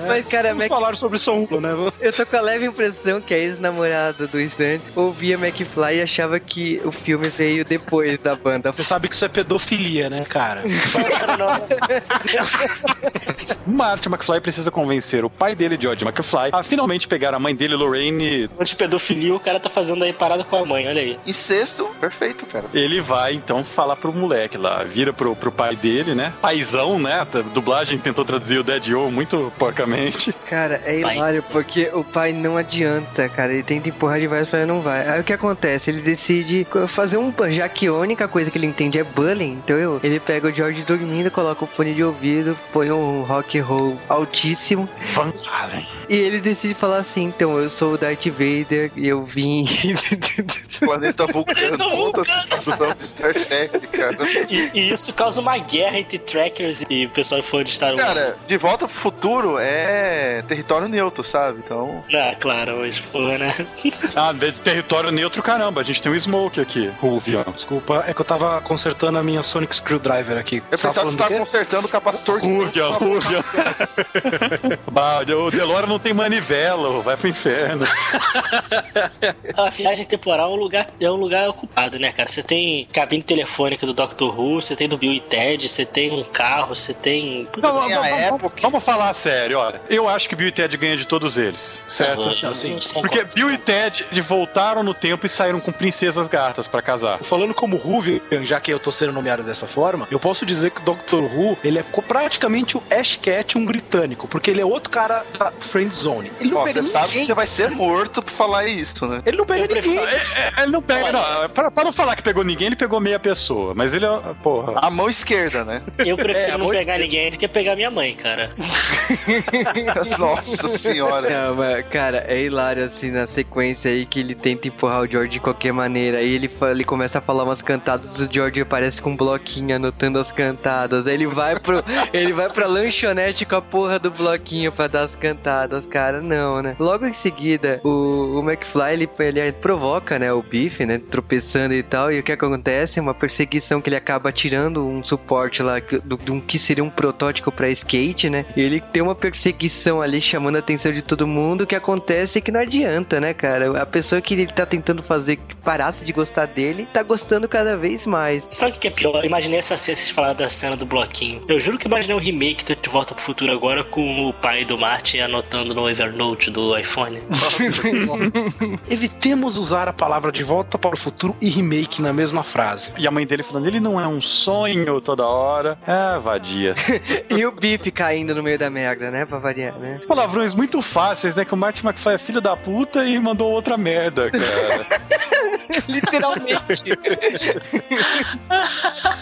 Mas, cara, Vamos Mac... falar sobre São Né? eu tô com a leve impressão que a ex-namorada do Stan ouvia McFly e achava que o filme veio depois da banda. Você sabe que isso é pedofilia, né, cara? Marty McFly precisa convencer o pai dele, George McFly, a finalmente pegar a mãe dele, Lorraine. de pedofilia, o cara tá fazendo aí parada com a mãe, olha aí. E sexto, perfeito, cara. Ele vai então falar pro moleque lá, vira pro, pro pai dele, né? Paizão, né? A dublagem tentou traduzir o Dead O muito porcamente. Cara, é Pai. Hilário, porque o pai não adianta, cara. Ele tenta empurrar de vários, mas não vai. Aí o que acontece? Ele decide fazer um... Já que a única coisa que ele entende é bullying, então eu, ele pega o George dormindo, coloca o fone de ouvido, põe um rock and roll altíssimo, Van Halen. e ele decide falar assim, então, eu sou o Darth Vader e eu vim... Planeta Vulcano, Planeta puta Vulcano. situação de Star Trek, cara. E, e isso causa uma guerra entre trackers e o pessoal fã de Star Wars. Cara, de volta pro futuro é território neutro, sabe? Então. Ah, claro, hoje, porra, né? Ah, de território neutro, caramba, a gente tem um Smoke aqui. Ruvian. Desculpa, é que eu tava consertando a minha Sonic Screwdriver aqui. Eu pensava que você tava do consertando o capacitor de. Ruvian, Ruvian. Bah, o Delora não tem manivela, vai pro inferno. A viagem temporal lugar, é um lugar ocupado, né, cara? Você tem cabine telefônica do Doctor Who, você tem do Bill e Ted, você tem um carro, você tem. Não, a vamos, vamos- época. vamos falar sério, olha. Eu acho que Bill e Ted ganham de todos eles, certo? não, Assim, não Porque qual- Bill e Ted voltaram no tempo e saíram com princesas gatas pra casar. Falando como Ruvian, já que eu tô sendo nomeado dessa forma, eu posso dizer que o Dr. Who, ele é praticamente o Ash Cat, um britânico, porque ele é outro cara da Friend Zone. Ele não Ó, pega você sabe que ninguém. você vai ser morto por falar isso, né? Ele não pega Eu prefiro- ninguém. É, é, ele não pega, não. Pra, pra não falar que pegou ninguém, ele pegou meia pessoa. Mas ele é. Porra. A mão esquerda, né? Eu prefiro É, não pegar ninguém do que pegar minha mãe, cara. Nossa senhora. Não, mas, cara, é hilário assim na sequência aí que ele tenta empurrar o George de qualquer maneira. Aí ele, ele começa a falar umas cantadas, o George aparece com um bloquinho anotando as cantadas. Aí ele vai pro. ele vai pra lanchonete com a porra do bloquinho pra dar as cantadas, cara. Não, né? Logo em seguida, o, o McFly ele, ele provoca, né, o Biff, né? Tropeçando e tal. E o que acontece? Uma perseguição que ele acaba tirando um suporte lá do, de um que seria um protótipo pra skate, né? E ele tem uma perseguição ali chamando a atenção de todo mundo. O que acontece é que não adianta, né, cara? A pessoa que ele tá tentando fazer que parasse de gostar dele tá gostando cada vez mais. Sabe o que é pior? Eu imaginei essa cena, vocês falaram da cena do bloquinho. Eu juro que imaginei um remake do De Volta pro Futuro agora com o pai do Martin anotando no Evernote do iPhone. Evitemos usar a palavra de volta para o futuro e remake na mesma frase. E a mãe dele falando, ele não é um sonho toda hora. É, vadia. E o Biff caindo no meio da merda, né? Pra variar, né? Palavrões muito fáceis, né? Que o Martin McFly é filho da puta e mandou outra merda, cara. Literalmente.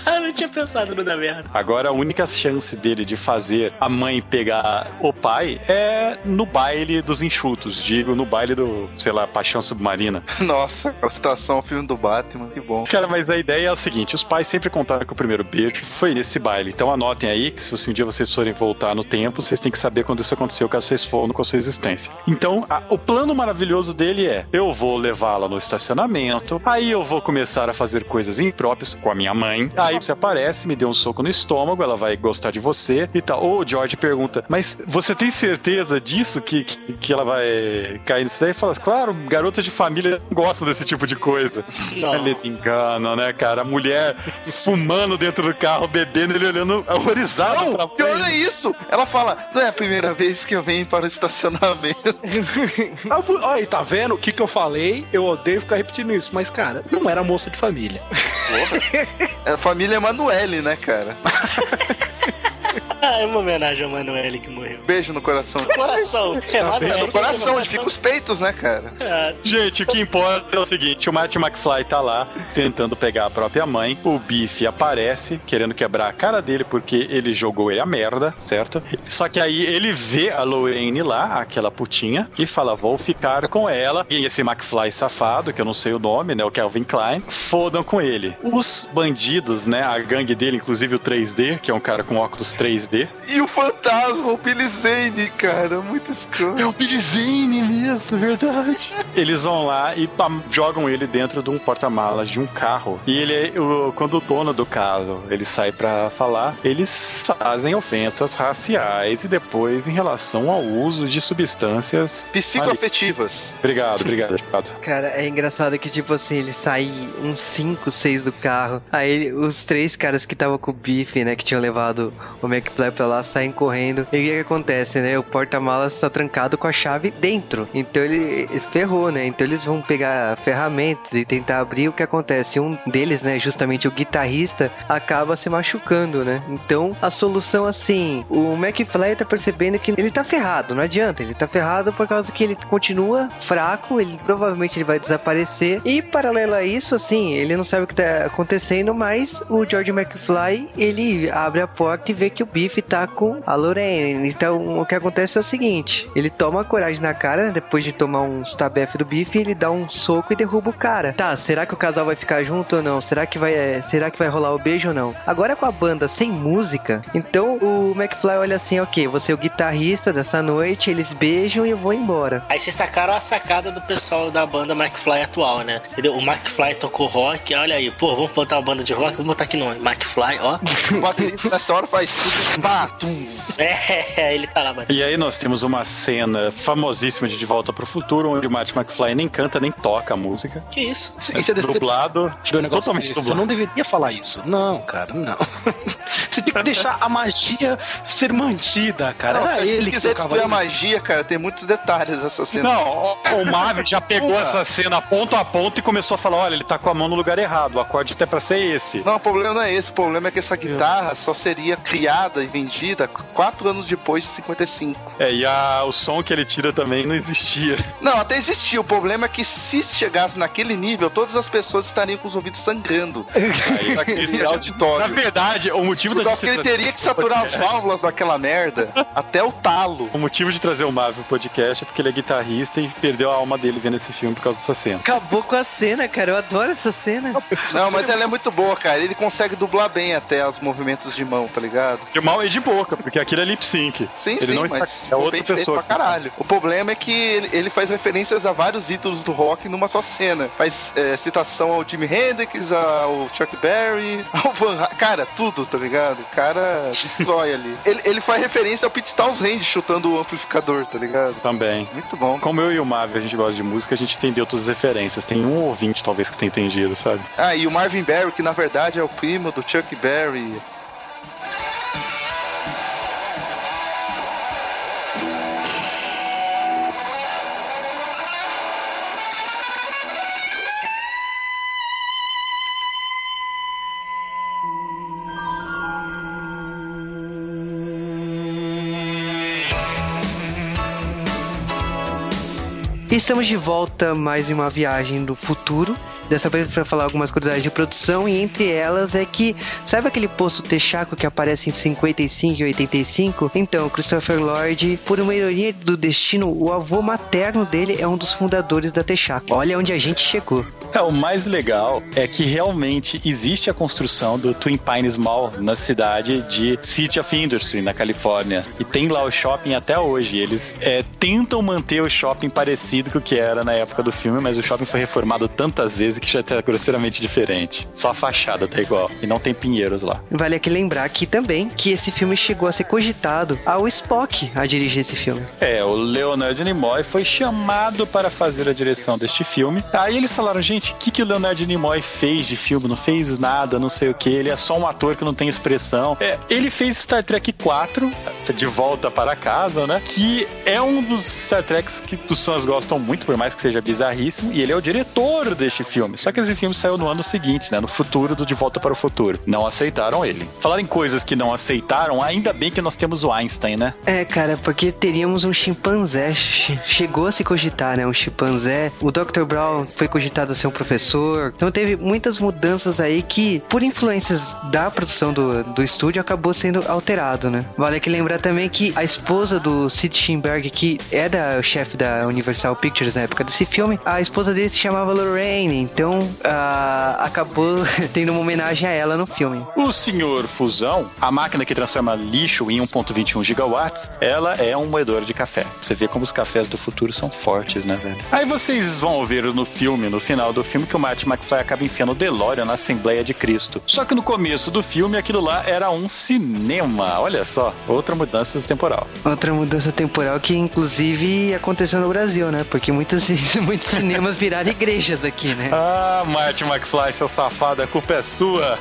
Eu não tinha pensado no da merda. Agora a única chance dele de fazer a mãe pegar o pai é no baile dos enxutos. Digo, no baile do, sei lá, Paixão Submarina. Nossa, a citação ao filme do Batman, que bom. Cara, mas a ideia é o seguinte: os pais sempre contaram que o primeiro beijo foi nesse baile. Então anotem aí que se um dia vocês forem voltar no tempo, vocês têm que saber quando isso aconteceu, caso vocês foram com a sua existência. Então, a- o plano maravilhoso dele é: eu vou levá-la no estacionamento, aí eu vou começar a fazer coisas impróprias com a minha mãe. Aí você aparece, me deu um soco no estômago, ela vai gostar de você e tal. Ou o George pergunta: Mas você tem certeza disso? Que, que, que ela vai cair nisso daí? E fala: Claro, garota de família gosta desse tipo de coisa. Não. Ele engana, né, cara? A mulher fumando dentro do carro, bebendo, ele olhando horrorizado pra Não, pior frente. é isso. Ela fala, não é a primeira vez que eu venho para o estacionamento. Olha aí, tá vendo o que, que eu falei? Eu odeio ficar repetindo isso, mas, cara, não era moça de família. É a família Emanuele, né, cara? É uma homenagem ao Manuel que morreu. Beijo no coração. Coração. É, Manuel. No coração, onde fica os peitos, né, cara? É, Gente, o que importa é o seguinte: o Marty McFly tá lá tentando pegar a própria mãe. O Biff aparece, querendo quebrar a cara dele porque ele jogou ele a merda, certo? Só que aí ele vê a Lorraine lá, aquela putinha, e fala: Vou ficar com ela. E esse McFly safado, que eu não sei o nome, né? O Calvin Klein, fodam com ele. Os bandidos, né? A gangue dele, inclusive o 3D, que é um cara com óculos 3D. E o fantasma, o Billy Zane, cara, muito escroto. É o Billy Zane mesmo, é verdade. Eles vão lá e jogam ele dentro de um porta-malas de um carro. E ele, o, quando o dono do carro ele sai pra falar, eles fazem ofensas raciais e depois em relação ao uso de substâncias. Psicoafetivas. Obrigado, obrigado, obrigado. Cara, é engraçado que, tipo assim, ele sai uns 5, 6 do carro. Aí os três caras que estavam com o bife, né, que tinham levado o McFly pra lá, saem correndo. E o que, que acontece, né? O porta-malas tá trancado com a chave dentro. Então ele ferrou, né? Então eles vão pegar ferramentas e tentar abrir. O que acontece? Um deles, né, justamente o guitarrista, acaba se machucando, né? Então a solução, assim, o McFly tá percebendo que ele tá ferrado, não adianta. Ele tá ferrado por causa que ele continua fraco, ele provavelmente ele vai desaparecer. E paralelo a isso, assim, ele não sabe o que tá acontecendo, mas o George McFly, ele abre a porta e vê que o Biff tá com a Lorraine. Então o que acontece é o seguinte: ele toma coragem na cara, né, depois de tomar um stabef do Biff, ele dá um soco e derruba o cara. Tá, será que o casal vai ficar junto ou não? Será que vai, é, será que vai rolar o beijo ou não? Agora com a banda sem música, então o McFly olha assim, ok, você é o guitarrista dessa noite, eles beijam e eu vou embora. Aí vocês sacaram a sacada do pessoal da banda McFly atual, né? Entendeu? O McFly tocou rock, olha aí, pô, vamos botar uma banda de rock, vamos botar aqui no McFly, ó. Baterista nessa hora faz tudo. Batum. É, ele tá lá, mano. E aí nós temos uma cena famosíssima de De Volta pro Futuro, onde o Marty McFly nem canta nem toca a música. Que isso? Isso, isso é desse- dublado. Negócio Totalmente desse. Você dublado. não deveria falar isso. Não, cara, não. Você tem que deixar a magia ser mantida, cara. Não, se ele que quiser destruir a magia, cara, tem muitos detalhes essa cena. Não, o, Marvin já pegou essa cena ponto a ponto e começou a falar: olha, ele tá com a mão no lugar errado, o acorde até pra ser esse. Não, o problema não é esse. O problema é que essa guitarra só seria criada e vendida quatro anos depois de 55. É, e a, o som que ele tira também não existia. Não, até existia. O problema é que se chegasse naquele nível, todas as pessoas estariam com os ouvidos sangrando Aí, naquele isso- Na auditório. verdade, o motivo Por da causa que ele teria que saturar as válvulas daquela merda até o talo. O motivo de trazer o Marvel pro podcast é porque ele é guitarrista e perdeu a alma dele vendo esse filme por causa dessa cena. Acabou com a cena, cara. Eu adoro essa cena. Não, mas ela é muito boa, cara. Ele consegue dublar bem até os movimentos de mão, tá ligado? De mal e de boca, porque aquilo é lip sync. Sim, ele sim, não mas está... é ficou outra bem feito pessoa. pra caralho. O problema é que ele, ele faz referências a vários ídolos do rock numa só cena. Faz é, citação ao Jimi Hendrix, ao Chuck Berry, ao Van Ha- Cara, tudo, tá ligado? O cara destrói ali. Ele, ele faz referência ao Pete Townsend chutando o amplificador, tá ligado? Também. Muito bom. Como eu e o Marvel, a gente gosta de música, a gente entendeu todas as referências. Tem um ouvinte, talvez, que tenha entendido, sabe? Ah, e o Marvin Berry, que na verdade é o primo do Chuck Berry. Estamos de volta mais em uma viagem do futuro. Dessa vez para falar algumas curiosidades de produção e entre elas é que sabe aquele posto Texaco que aparece em 55 e 85? Então, Christopher Lloyd, por uma ironia do destino, o avô materno dele é um dos fundadores da Texaco. Olha onde a gente chegou. É, o mais legal é que realmente existe a construção do Twin Pines Mall na cidade de City of Industry, na Califórnia. E tem lá o shopping até hoje. Eles é, tentam manter o shopping parecido com o que era na época do filme, mas o shopping foi reformado tantas vezes que já tá grosseiramente diferente. Só a fachada tá igual. E não tem pinheiros lá. Vale aqui lembrar aqui também que esse filme chegou a ser cogitado ao Spock a dirigir esse filme. É, o Leonard Nimoy foi chamado para fazer a direção deste filme. Aí eles falaram, gente, o que, que o Leonard Nimoy fez de filme? Não fez nada, não sei o que. Ele é só um ator que não tem expressão. É, ele fez Star Trek 4, De Volta para Casa, né? Que é um dos Star Treks que os fãs gostam muito, por mais que seja bizarríssimo. E ele é o diretor deste filme. Filme. Só que esse filme saiu no ano seguinte, né? No futuro do De Volta para o Futuro. Não aceitaram ele. Falar em coisas que não aceitaram, ainda bem que nós temos o Einstein, né? É, cara, porque teríamos um chimpanzé. Chegou a se cogitar, né? Um chimpanzé. O Dr. Brown foi cogitado a ser um professor. Então teve muitas mudanças aí que, por influências da produção do, do estúdio, acabou sendo alterado, né? Vale aqui lembrar também que a esposa do Sid Sheinberg, que era o chefe da Universal Pictures na época desse filme, a esposa dele se chamava Lorraine. Então uh, acabou tendo uma homenagem a ela no filme. O senhor Fusão, a máquina que transforma lixo em 1.21 gigawatts, ela é um moedor de café. Você vê como os cafés do futuro são fortes, né, velho? Aí vocês vão ver no filme, no final do filme, que o Marty McFly acaba enfiando o DeLorean na Assembleia de Cristo. Só que no começo do filme, aquilo lá era um cinema. Olha só, outra mudança temporal. Outra mudança temporal que, inclusive, aconteceu no Brasil, né? Porque muitos, muitos cinemas viraram igrejas aqui, né? Ah, Marty McFly, seu safado, a culpa é sua.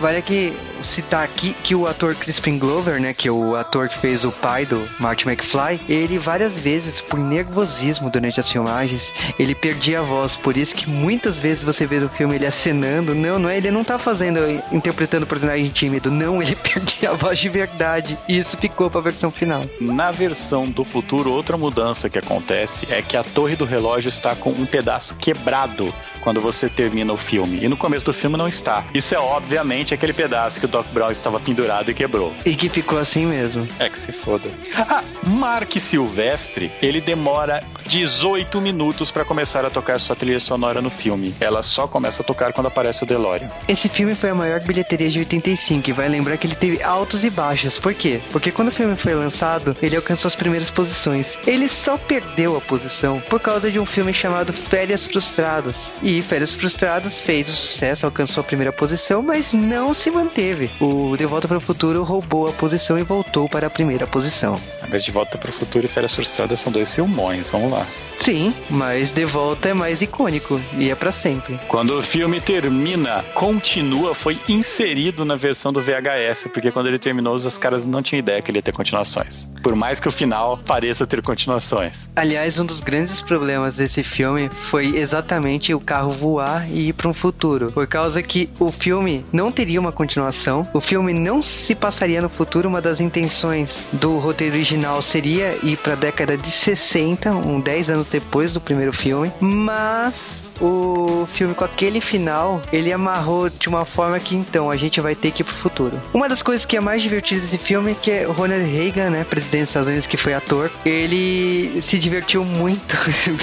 Vale que citar aqui que o ator Crispin Glover, né, que é o ator que fez o pai do Marty McFly, ele várias vezes, por nervosismo durante as filmagens, ele perdia a voz. Por isso que muitas vezes você vê no filme ele acenando. Não, não é, ele não tá fazendo, interpretando o personagem tímido. Não, ele perdia a voz de verdade. E isso ficou pra versão final. Na versão do futuro, outra mudança que acontece é que a torre do relógio está com um pedaço quebrado quando você termina o filme. E no começo do filme não está. Isso é obviamente aquele pedaço que o Doc Brown estava pendurado e quebrou. E que ficou assim mesmo. É que se foda. Ah, Mark Silvestre, ele demora 18 minutos para começar a tocar sua trilha sonora no filme. Ela só começa a tocar quando aparece o DeLorean. Esse filme foi a maior bilheteria de 85 e vai lembrar que ele teve altos e baixos. Por quê? Porque quando o filme foi lançado, ele alcançou as primeiras posições. Ele só perdeu a posição por causa de um filme chamado Férias Frustradas. E Férias Frustradas fez o sucesso, alcançou a primeira posição, mas não se manteve. O De Volta para o Futuro roubou a posição e voltou para a primeira posição. Mas De Volta para o Futuro e Férias Frustradas são dois filmões, vamos lá. Sim, mas De Volta é mais icônico e é para sempre. Quando o filme termina, continua foi inserido na versão do VHS, porque quando ele terminou, os caras não tinham ideia que ele ia ter continuações. Por mais que o final pareça ter continuações. Aliás, um dos grandes problemas desse filme foi exatamente o carro voar e ir para um futuro, por causa que o filme não teria uma continuação, o filme não se passaria no futuro, uma das intenções do roteiro original seria ir para a década de 60, um 10 anos depois do primeiro filme, mas o filme com aquele final, ele amarrou de uma forma que então a gente vai ter que ir pro futuro. Uma das coisas que é mais divertida desse filme é que é Ronald Reagan, né, presidente dos Estados Unidos, que foi ator, ele se divertiu muito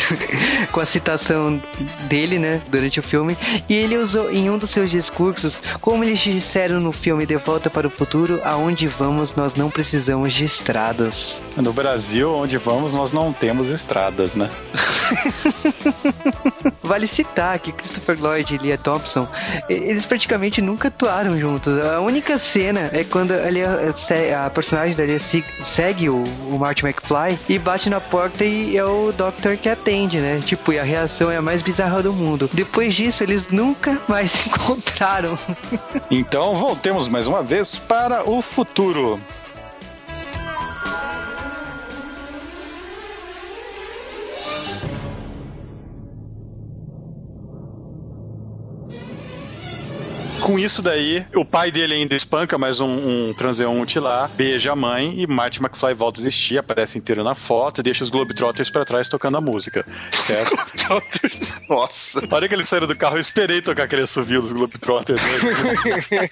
com a citação dele, né, durante o filme, e ele usou em um dos seus discursos, como eles disseram no filme De Volta para o Futuro, aonde vamos nós não precisamos de estradas. No Brasil, onde vamos nós não temos estradas, né? vale citar que Christopher Lloyd e Leah Thompson, eles praticamente nunca atuaram juntos. A única cena é quando a, Leah, a personagem da Leah segue o, o Marty McFly e bate na porta e é o Doctor que atende, né? Tipo, e a reação é a mais bizarra do mundo. Depois disso, eles nunca mais se encontraram. então, voltemos mais uma vez para o futuro. Com isso daí, o pai dele ainda espanca mais um, um transeunte lá, beija a mãe e Marty McFly volta a existir, aparece inteiro na foto e deixa os Globetrotters pra trás tocando a música. Certo? Nossa. A hora que eles saíram do carro, eu esperei tocar aquele assovio dos Globetrotters. Né?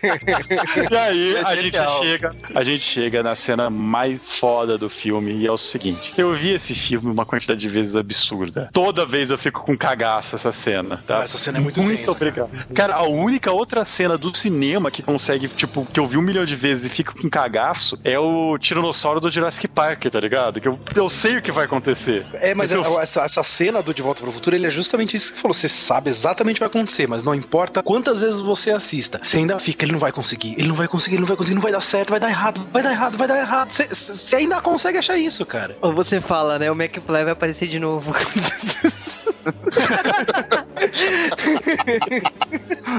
e aí, é a gente, chega, a gente chega na cena mais foda do filme e é o seguinte. Eu vi esse filme uma quantidade de vezes absurda. Toda vez eu fico com cagaço essa cena, tá? Essa cena é muito Muito obrigado. Cara. cara, a única outra cena cena do cinema que consegue, tipo, que eu vi um milhão de vezes e fica com cagaço é o Tiranossauro do Jurassic Park, tá ligado? Que eu, eu sei o que vai acontecer. É, mas, mas eu... essa, essa cena do De Volta para o Futuro, ele é justamente isso que você falou. Você sabe exatamente o que vai acontecer, mas não importa quantas vezes você assista. Você ainda fica, ele não vai conseguir, ele não vai conseguir, ele não vai conseguir, não vai dar certo, vai dar errado, vai dar errado, vai dar errado. Você, você ainda consegue achar isso, cara. Ou você fala, né? O McFly vai aparecer de novo.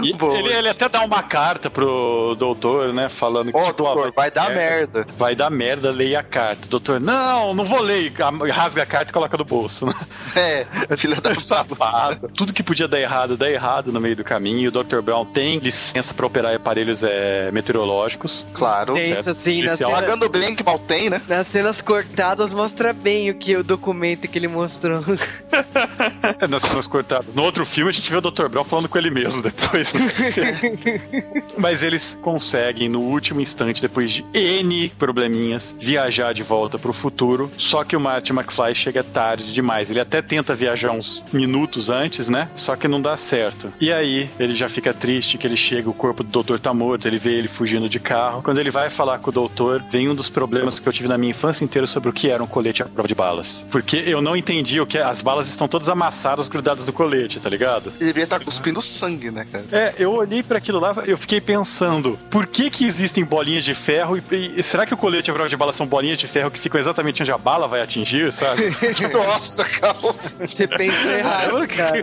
E ele, ele até dá uma carta pro doutor, né? Falando que. Ó, tipo, doutor, vai dar merda. Vai dar merda, leia a carta. Doutor, não, não vou ler. Rasga a carta e coloca no bolso. né? É, filha da Safado. Tudo que podia dar errado, dá errado no meio do caminho. O Dr. Brown tem licença pra operar aparelhos é, meteorológicos. Claro. Tem isso nas Policial. cenas, Pagando bem que mal tem, né? nas cenas cortadas mostra bem o que o documento que ele mostrou. É, nas cenas cortadas. No outro filme a gente vê o Dr. Brown falando com ele mesmo depois. Mas eles conseguem, no último instante, depois de N probleminhas, viajar de volta pro futuro. Só que o Marty McFly chega tarde demais. Ele até tenta viajar uns minutos antes, né? Só que não dá certo. E aí ele já fica triste que ele chega, o corpo do doutor tá morto, ele vê ele fugindo de carro. Quando ele vai falar com o doutor, vem um dos problemas que eu tive na minha infância inteira sobre o que era um colete à prova de balas. Porque eu não entendi o que as balas estão todas amassadas, grudadas no colete, tá ligado? Ele deveria estar cuspindo sangue, né, cara? É, eu olhei pra aquilo lá, eu fiquei pensando, por que que existem bolinhas de ferro e, e será que o colete à prova de bala são bolinhas de ferro que ficam exatamente onde a bala vai atingir, sabe? Nossa, calma. Você pensou errado, cara.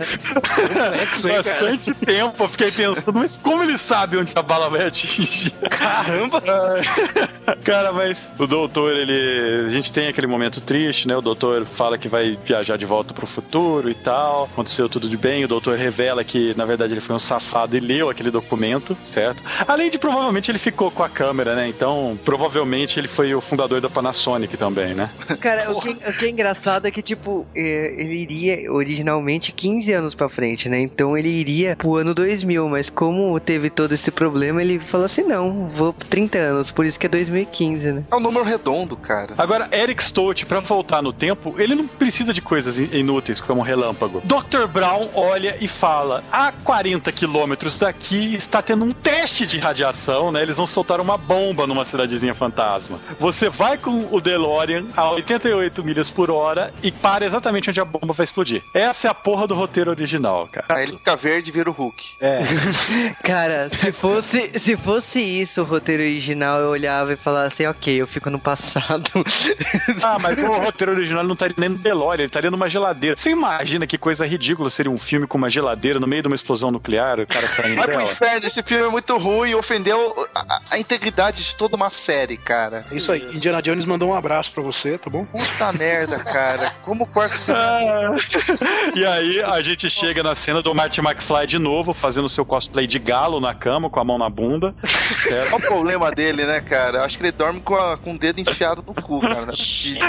Bastante tempo eu fiquei pensando, mas como ele sabe onde a bala vai atingir? Caramba! Cara, mas o doutor, ele. A gente tem aquele momento triste, né? O doutor fala que vai viajar de volta pro futuro e tal. Aconteceu tudo de bem. O doutor revela que, na verdade, ele foi um safado e leu aquele documento, certo? Além de provavelmente ele ficou com a câmera, né? Então, provavelmente ele foi o fundador da Panasonic também, né? Cara, o que, o que é engraçado é que, tipo, é, ele iria originalmente 15 anos pra frente, né? Então ele iria pro ano 2000, mas como teve todo esse problema, ele falou assim: não, vou por 30 anos, por isso que é 2015, né? É um número redondo, cara. Agora, Eric Stoltz, pra voltar no tempo, ele não precisa de coisas in- inúteis como um relâmpago. Dr. Brown olha e fala: a 40 quilômetros daqui está tendo um teste de radiação, né? Eles vão soltar uma bomba numa cidadezinha fantasma. Você vai com o DeLorean a 88 milhas por hora e para exatamente onde a bomba vai explodir. Essa é a porra do roteiro original, cara. Aí ele fica verde e vira o Hulk. É. Cara, se fosse, se fosse isso o roteiro original, eu olhava e falava assim: ok, eu fico no passado. Ah, mas o roteiro original não estaria nem no DeLorean, ele estaria numa geladeira. Você imagina que coisa ridícula seria um filme com uma geladeira no meio de uma explosão nuclear, o cara saindo Vai pro dela? inferno, esse filme é muito ruim, ofendeu a, a- integridade de toda uma série, cara. É isso aí. Indiana Jones mandou um abraço pra você, tá bom? Puta merda, cara. Como o quarto filme. Ah, e aí a gente chega na cena do Marty McFly de novo, fazendo seu cosplay de galo na cama, com a mão na bunda. certo? Qual o problema dele, né, cara? Eu acho que ele dorme com, a- com o dedo enfiado no cu, cara. É possível.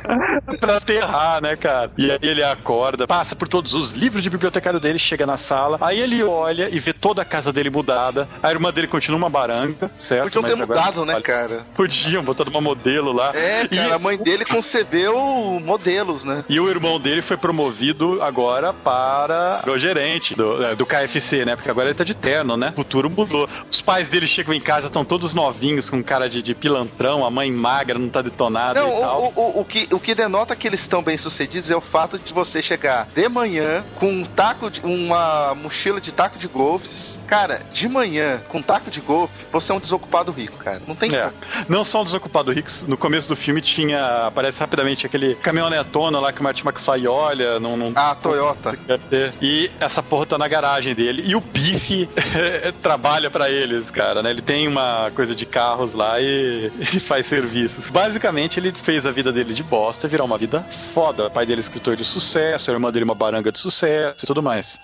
pra aterrar, né, cara? E aí ele acorda, passa por todos os livros de dele, chega na sala, aí ele olha e vê toda a casa dele mudada. A irmã dele continua uma baranga, certo? Podiam ter agora- mudado, né, cara? Podiam, botando uma modelo lá. É, E- cara, a mãe dele concebeu modelos, né? E o irmão dele foi promovido agora para o gerente do, é, do KFC, né? Porque agora ele tá de terno, né? O futuro mudou. Os pais dele chegam em casa, estão todos novinhos, com cara de, de pilantrão, a mãe magra, não tá detonada Não, e tal. o, o, o, que, o que denota que eles estão bem sucedidos é o fato de você chegar de manhã com um taco de, uma mochila de taco de golfes. Cara, de manhã com taco de golfe, você é um desocupado rico, cara. Não tem É. Não só um desocupado ricos, no começo do filme tinha. Aparece rapidamente aquele caminhonetona lá que o Martin McFly olha, não. não Ah, Toyota. ter. E essa porra tá na garagem dele. E o Bife trabalha pra eles, cara, né? Ele tem uma coisa de carros lá e, e faz serviços. Basicamente, ele fez a vida dele de bosta virar uma vida foda. O pai dele é escritor de sucesso, a irmã dele é uma baranga de sucesso e tudo mais.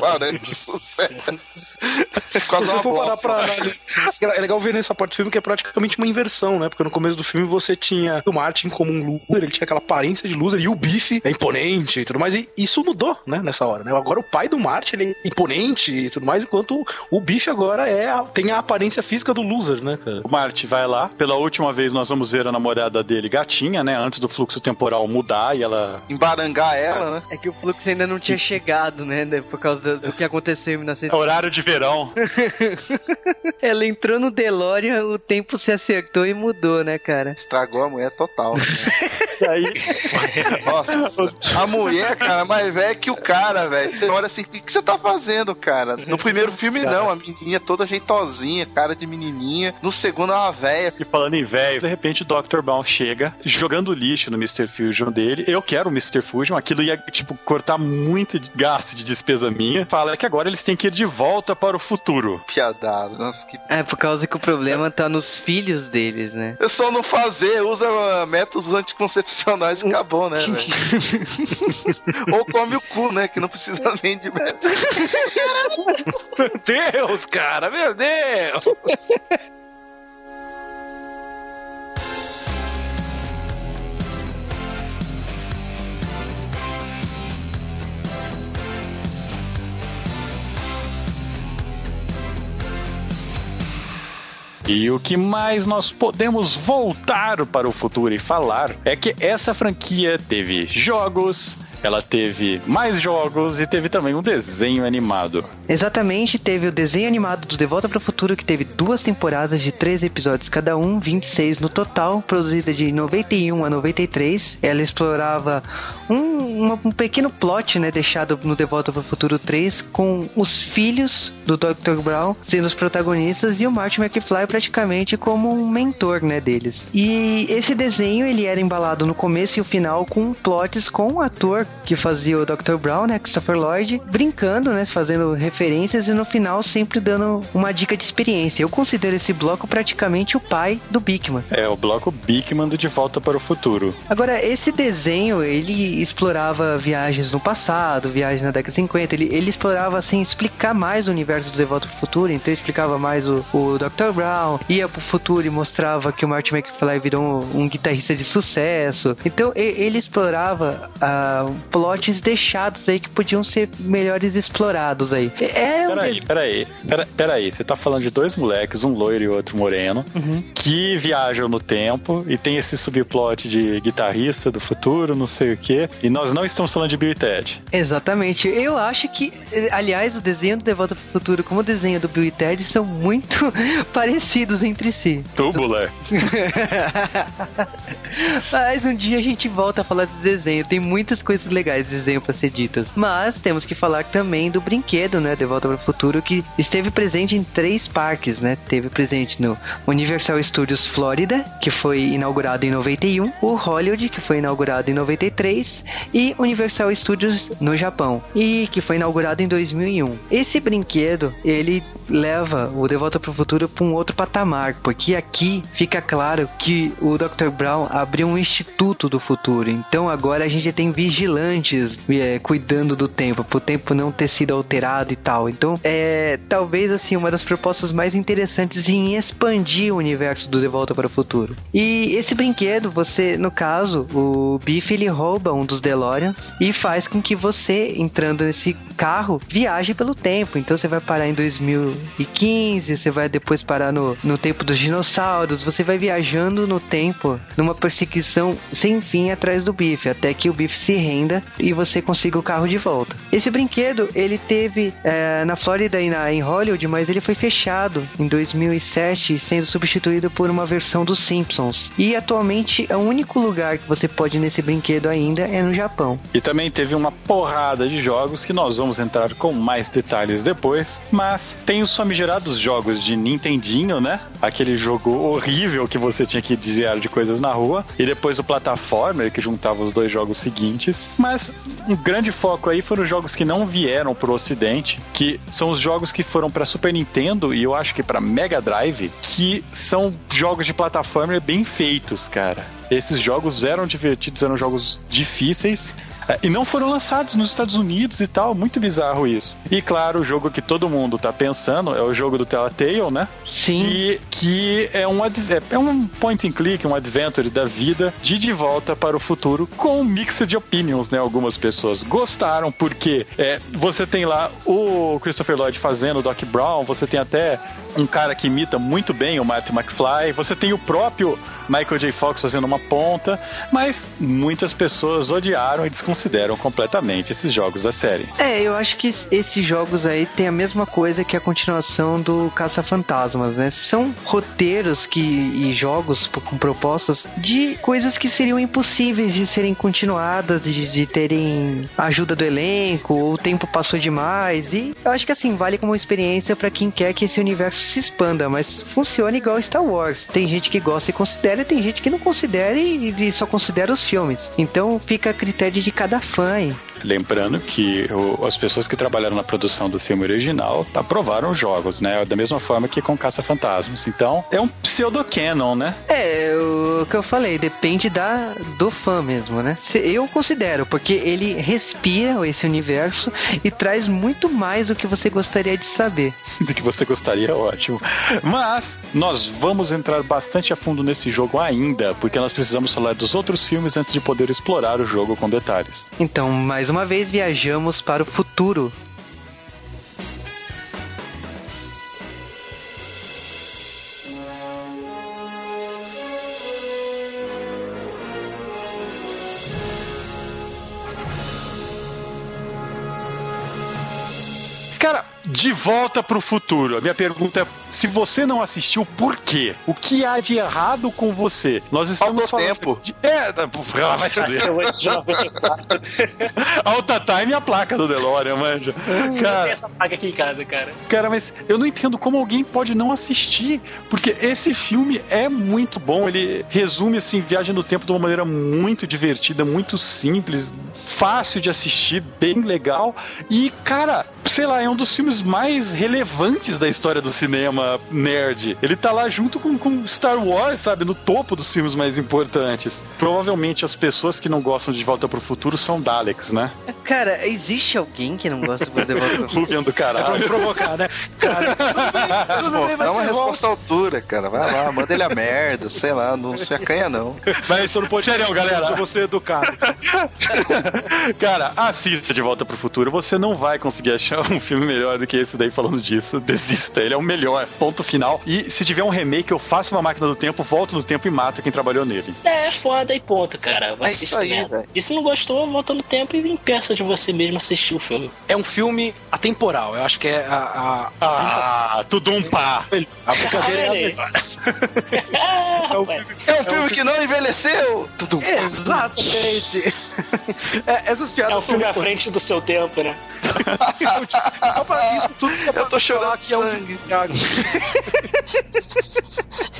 Baranga de sucesso. Quase Se uma pra analisar, é legal ver nessa parte do filme que é praticamente uma inversão, né? Porque no começo do filme você tinha o Martin como um loser, ele tinha aquela aparência de loser, e o Biff é imponente e tudo mais, e isso mudou, né, nessa hora, né? Agora o pai do Martin, ele é imponente e tudo mais, enquanto o Biff agora é a- tem a aparência física do loser, né, cara? O Marty vai lá. Pela última vez nós vamos ver a namorada dele, gatinha, né? Antes do fluxo temporal mudar e ela. Embarangar ela, né? É que o fluxo ainda não tinha chegado, né? né, Por causa do que aconteceu em É 1900. horário de verão. Ela entrou no DeLorean, o tempo se acertou e mudou, né, cara? Estragou a mulher total. né? E aí. Nossa, a mulher, cara, mais velha que o cara, velho. Você olha assim, o que que você tá fazendo, cara? No primeiro filme, não. A menininha toda jeitosinha, cara de menininha. No segundo, é uma velha. E falando em velho, de repente o Dr. Brown chega jogando lixo no Mr. Fusion dele. Eu quero o Mr. Fusion, aquilo ia tipo, cortar muito de gasto de despesa minha. Fala que agora eles têm que ir de volta para o futuro. Piadada. Nossa, que... É, por causa que o problema tá nos filhos deles, né? É só não fazer, usa métodos anticoncepcionais e acabou, né, velho? Ou come o cu, né? Que não precisa nem de método. Meu Deus, cara, meu Deus! E o que mais nós podemos voltar para o futuro e falar é que essa franquia teve jogos, ela teve mais jogos e teve também um desenho animado. Exatamente, teve o desenho animado do De Volta para o Futuro, que teve duas temporadas de três episódios cada um, 26 no total, produzida de 91 a 93. Ela explorava um, um pequeno plot, né, deixado no De Volta para o Futuro 3, com os filhos do Dr. Brown sendo os protagonistas e o Martin McFly praticamente como um mentor, né, deles. E esse desenho, ele era embalado no começo e o final com plots com o ator que fazia o Dr. Brown, né, Christopher Lloyd, brincando, né, fazendo referências e no final sempre dando uma dica de experiência. Eu considero esse bloco praticamente o pai do Bigman. É, o bloco Bigman do De Volta para o Futuro. Agora, esse desenho, ele explorava viagens no passado, viagens na década de 50, ele, ele explorava, assim, explicar mais o universo do De Volta para o Futuro, então explicava mais o, o Dr. Brown, ia pro futuro e mostrava que o Martin McFly virou um, um guitarrista de sucesso. Então, ele explorava uh, plots deixados aí que podiam ser melhores explorados aí. É um peraí, peraí, peraí, peraí. Você tá falando de dois moleques, um loiro e outro moreno, uhum. que viajam no tempo e tem esse subplot de guitarrista do futuro, não sei o quê. E nós não estamos falando de Bill e Ted. Exatamente. Eu acho que, aliás, o desenho do De Volta pro Futuro como o desenho do Bill e Ted são muito parecidos entre si. Tubular. Mas um dia a gente volta a falar de desenho. Tem muitas coisas legais de desenho pra ser ditas. Mas temos que falar também do brinquedo, né? De Volta para o Futuro, que esteve presente em três parques, né? Teve presente no Universal Studios Florida, que foi inaugurado em 91, o Hollywood, que foi inaugurado em 93, e Universal Studios no Japão, e que foi inaugurado em 2001. Esse brinquedo, ele leva o De Volta para o Futuro para um outro patamar, porque aqui fica claro que o Dr. Brown abriu um instituto do futuro. Então agora a gente tem vigilantes é, cuidando do tempo, para o tempo não ter sido alterado e tal. Então é talvez assim uma das propostas mais interessantes em expandir o universo do De Volta para o Futuro. E esse brinquedo, você, no caso, o Biff ele rouba um dos DeLoreans e faz com que você, entrando nesse carro, viaje pelo tempo. Então você vai parar em 2015, você vai depois parar no, no tempo dos dinossauros, você vai viajando no tempo numa perseguição sem fim atrás do Biff, até que o Biff se renda e você consiga o carro de volta. Esse brinquedo, ele teve é, na Flórida e na, em Hollywood, mas ele foi fechado em 2007, sendo substituído por uma versão dos Simpsons. E atualmente, o único lugar que você pode ir nesse brinquedo ainda é no Japão. E também teve uma porrada de jogos que nós vamos entrar com mais detalhes depois, mas tem os famigerados jogos de Nintendinho, né? Aquele jogo horrível que você tinha que desviar de coisas na rua, e depois o plataformer que juntava os dois jogos seguintes. Mas um grande foco aí foram os jogos que não vieram pro ocidente, que são os jogos que foram para Super Nintendo e eu acho que para Mega Drive, que são jogos de plataforma bem feitos, cara. Esses jogos eram divertidos, eram jogos difíceis, e não foram lançados nos Estados Unidos e tal, muito bizarro isso. E claro, o jogo que todo mundo tá pensando é o jogo do Telltale, né? Sim. E que é um, é um point and click, um adventure da vida de De Volta para o Futuro com mixed opinions, né? Algumas pessoas gostaram porque é, você tem lá o Christopher Lloyd fazendo o Doc Brown, você tem até um cara que imita muito bem o Marty McFly, você tem o próprio Michael J. Fox fazendo uma ponta, mas muitas pessoas odiaram e desconsideram completamente esses jogos da série. É, eu acho que esses jogos aí tem a mesma coisa que a continuação do Caça-Fantasmas, né? São roteiros que, e jogos com propostas de coisas que seriam impossíveis de serem continuadas, de, de terem ajuda do elenco, ou o tempo passou demais, e eu acho que assim, vale como experiência para quem quer que esse universo universo se expanda, mas funciona igual Star Wars. Tem gente que gosta e considera, e tem gente que não considera e, e só considera os filmes. Então fica a critério de cada fã. Lembrando que o, as pessoas que trabalharam na produção do filme original aprovaram os jogos, né? Da mesma forma que com Caça-Fantasmas. Então, é um pseudo-canon, né? É, o que eu falei, depende da, do fã mesmo, né? Se- Eu considero, porque ele respira esse universo e traz muito mais do que você gostaria de saber. do que você gostaria, ótimo. Mas nós vamos entrar bastante a fundo nesse jogo ainda, porque nós precisamos falar dos outros filmes antes de poder explorar o jogo com detalhes. Então, mais uma vez, viajamos para o futuro. De volta pro futuro. A minha pergunta é: se você não assistiu, por quê? O que há de errado com você? Nós estamos Faltou falando tempo. De... É, Mas fuder. eu antes de 94. Alta Time e a placa do DeLorean, manja. Eu tenho Cara, essa placa aqui em casa, cara. Cara, mas eu não entendo como alguém pode não assistir, porque esse filme é muito bom. Ele resume assim viagem no tempo de uma maneira muito divertida, muito simples, fácil de assistir, bem legal. E cara, sei lá, é um dos filmes mais relevantes da história do cinema nerd. Ele tá lá junto com, com Star Wars, sabe, no topo dos filmes mais importantes. Provavelmente as pessoas que não gostam de De Volta pro Futuro são Daleks, né? Cara, existe alguém que não gosta De Volta para o Futuro? Rubian do É pra me caralho. provocar, né? Cara, tudo bem, Dá uma resposta à altura, cara. Vai lá, manda ele a merda, sei lá, não se acanha não. Mas, sério, galera, eu vou ser educado. Cara, assista De Volta pro Futuro. Você não vai conseguir achar um filme melhor do que esse daí falando disso. Desista. Ele é o melhor. Ponto final. E se tiver um remake, eu faço uma máquina do tempo, volto no tempo e mato quem trabalhou nele. É, foda e ponto, cara. Vai É isso assistir aí. E se não gostou, volta no tempo e impeça de você mesmo assistir o filme. É um filme atemporal. Eu acho que é a. a... Ah, tudo um pá. A brincadeira é É um filme É um filme que não envelheceu! Tudo Exatamente. É, essas piadas É um filme são à frente do seu tempo, né? Só pra isso tudo que é pra Eu tô chorando que é um sangue. Thiago.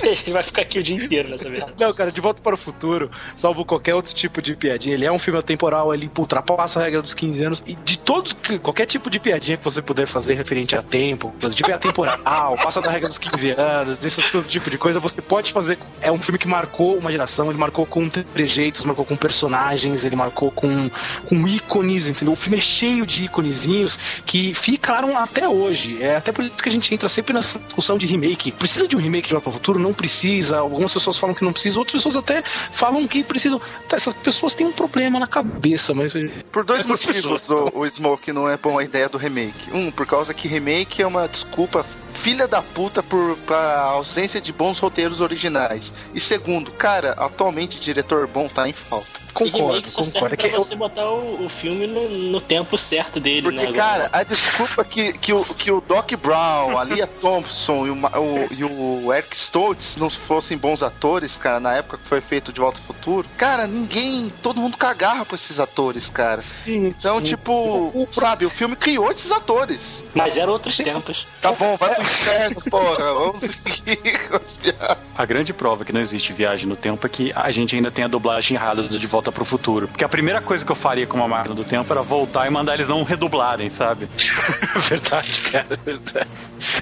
A gente vai ficar aqui o dia inteiro nessa verdade. Não, cara, De Volta para o Futuro, salvo qualquer outro tipo de piadinha, ele é um filme atemporal, ele ultrapassa a regra dos 15 anos. E de todos, qualquer tipo de piadinha que você puder fazer referente a tempo, tipo é atemporal, passa da regra dos 15 anos, desse tipo de coisa, você pode fazer. É um filme que marcou uma geração, ele marcou com trejeitos, marcou com personagens, ele marcou com, com ícones, entendeu? O filme é cheio de íconezinhos que ficaram até hoje. É até por isso que a gente entra sempre nessa discussão de remake. Precisa de um remake de Volta para o Futuro? Não precisa. Algumas pessoas falam que não precisa, outras pessoas até falam que precisam. Tá, Essas pessoas têm um problema na cabeça, mas. Por dois motivos pessoas. o, o Smoke não é bom a ideia do remake. Um, por causa que remake é uma desculpa filha da puta por pra ausência de bons roteiros originais. E segundo, cara, atualmente diretor bom tá em falta. e Concordo, remake só serve concordo. É pra que eu- você botar o, o filme no, no tempo certo dele, Porque, né? cara, a desculpa que, que, o, que o Doc Brown, a Lia Thompson e o, o- e o Eric Stoltz não fossem bons atores, cara, na época que foi feito De Volta ao Futuro, cara, ninguém, todo mundo cagarra pra esses atores, cara. Sim, Então, sim. tipo, O- o- sabe, o filme criou esses atores. Mas eram outros tempos. Tá bom, vai pro inferno, porra. Vamos seguir com as piadas. A grande prova que não existe viagem no tempo é que a gente ainda tem a dublagem errada do De Volta pro Futuro. Porque a primeira coisa que eu faria com uma máquina do tempo era voltar e mandar eles não redublarem, sabe? verdade, cara, verdade.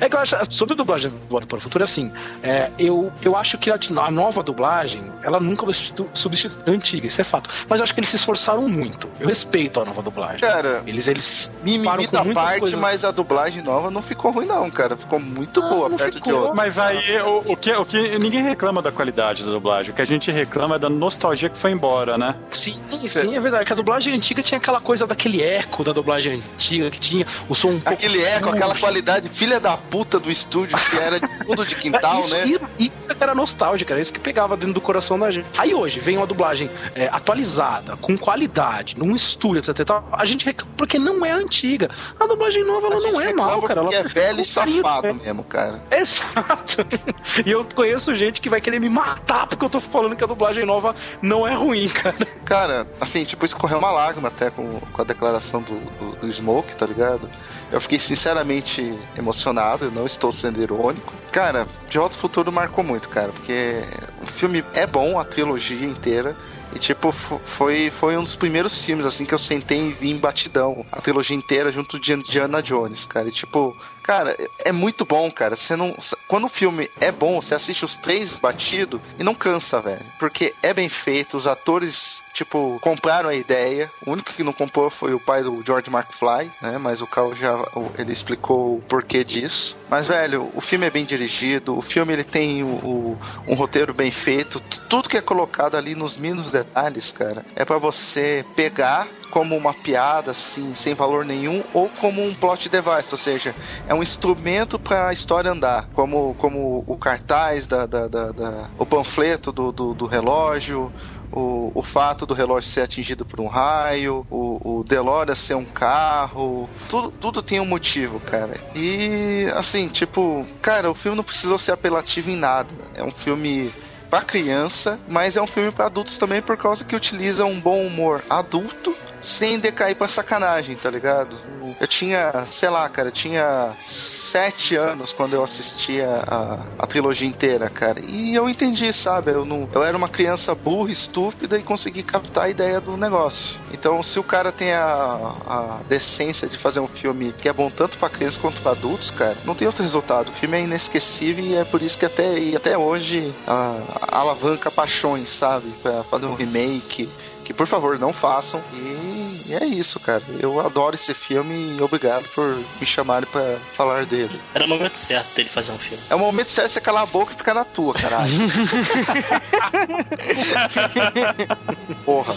É que eu acho, sobre a dublagem do Volta para o Futuro, assim, é, eu, eu acho que a, a nova dublagem, ela nunca vai substitu- substituir a antiga, isso é fato. Mas eu acho que eles se esforçaram muito. Eu respeito a nova dublagem. Cara, Eles, eles mimimi com da parte, coisas. mas a dublagem nova não ficou ruim, não, cara. Ficou muito Não, boa não perto de ficou. outra. Mas aí, o, o que, o que ninguém reclama da qualidade da dublagem. O que a gente reclama é da nostalgia que foi embora, né? Sim, sim, é verdade. Que a dublagem antiga tinha aquela coisa daquele eco da dublagem antiga que tinha o som um pouco Aquele eco, aquela qualidade filha da puta do estúdio que era de tudo de quintal, isso, né? Isso, era nostálgica, era isso que pegava dentro do coração da gente. Aí hoje vem uma dublagem é, atualizada, com qualidade, num estúdio, etc. tal, A gente reclama porque não é antiga. A dublagem nova ela não é mal, cara. Ela porque é velho e safado. mesmo, cara. Exato. E eu conheço gente que vai querer me matar porque eu tô falando que a dublagem nova não é ruim, cara. Cara, assim, tipo, escorreu uma lágrima até com, com a declaração do, do, do Smoke, tá ligado? Eu fiquei sinceramente emocionado, eu não estou sendo irônico. Cara, De Volta ao Futuro marcou muito, cara, porque o filme é bom, a trilogia inteira. E, tipo, foi, foi um dos primeiros filmes, assim, que eu sentei e vi em batidão a trilogia inteira junto de Indiana Jones, cara. E, tipo, cara, é muito bom, cara. Você não. Quando o filme é bom, você assiste os três batido e não cansa, velho. Porque é bem feito, os atores tipo, compraram a ideia. O único que não comprou foi o pai do George McFly, né? Mas o Carl já ele explicou o porquê disso. Mas, velho, o filme é bem dirigido, o filme ele tem o, o, um roteiro bem feito, tudo que é colocado ali nos mínimos detalhes, cara, é para você pegar como uma piada, assim, sem valor nenhum, ou como um plot device, ou seja, é um instrumento para a história andar, como, como o cartaz, da, da, da, da o panfleto do, do, do relógio, o, o fato do relógio ser atingido por um raio, o, o ser um carro, tudo, tudo tem um motivo, cara. E assim, tipo, cara, o filme não precisou ser apelativo em nada. É um filme para criança, mas é um filme para adultos também por causa que utiliza um bom humor adulto sem decair pra sacanagem, tá ligado? Eu tinha, sei lá, cara, tinha sete anos quando eu assistia a, a trilogia inteira, cara. E eu entendi, sabe? Eu, não, eu era uma criança burra, estúpida e consegui captar a ideia do negócio. Então, se o cara tem a, a decência de fazer um filme que é bom tanto para crianças quanto para adultos, cara, não tem outro resultado. O filme é inesquecível e é por isso que até, até hoje a, a alavanca paixões, sabe? Pra fazer um remake que por favor não façam. E, é isso, cara. Eu adoro esse filme e obrigado por me chamarem para falar dele. Era o momento certo dele fazer um filme. É o momento certo de você calar a boca e ficar na tua, caralho. Porra.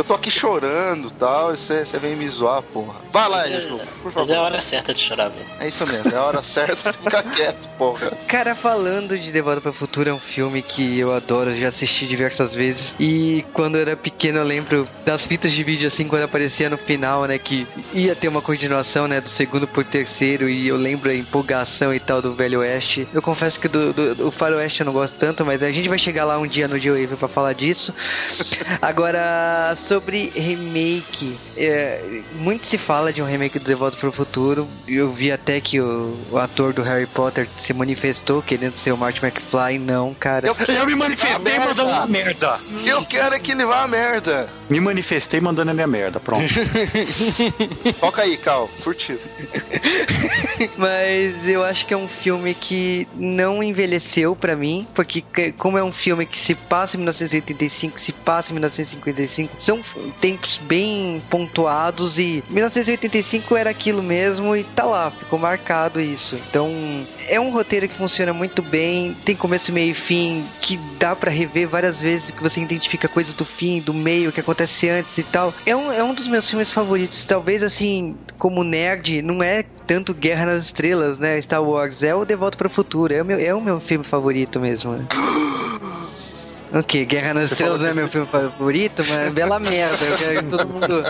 Eu tô aqui chorando e tal, e você vem me zoar, porra. Vai lá, é, Ju, por favor. Mas é a hora certa de chorar, velho. É isso mesmo, é a hora certa de ficar quieto, porra. Cara, falando de De Volta para o Futuro, é um filme que eu adoro, já assisti diversas vezes. E quando eu era pequeno, eu lembro das fitas de vídeo, assim, quando aparecia no final, né, que ia ter uma continuação, né, do segundo por terceiro, e eu lembro a empolgação e tal do Velho Oeste. Eu confesso que do, do, do Faroeste eu não gosto tanto, mas a gente vai chegar lá um dia no G-Wave pra falar disso. Agora, sobre remake, é, muito se fala de um remake do De Volta para o Futuro. Eu vi até que o, o, ator do Harry Potter se manifestou querendo ser o Martin McFly. Não, cara. Eu, eu me manifestei mandando uma merda. Eu quero é que ele vá a merda. Me manifestei mandando a minha merda. Pronto. Toca aí, Cal. Curtiu. Mas eu acho que é um filme que não envelheceu para mim, porque como é um filme que se passa em 1985, se passa em 1955, são tempos bem pontuados e 1985 era aquilo mesmo e tá lá, ficou marcado isso. Então é um roteiro que funciona muito bem, tem começo, meio e fim, que dá para rever várias vezes, que você identifica coisas do fim, do meio, que acontece antes e tal. É um, é um dos meus filmes favoritos, talvez assim, como nerd, não é tanto Guerra nas Estrelas, né? Star Wars, é o De Volta para o Futuro, é o meu, é o meu filme favorito mesmo. Né? O que? Guerra nas Estrelas é meu filme favorito, mas é bela merda. Eu quero que todo mundo.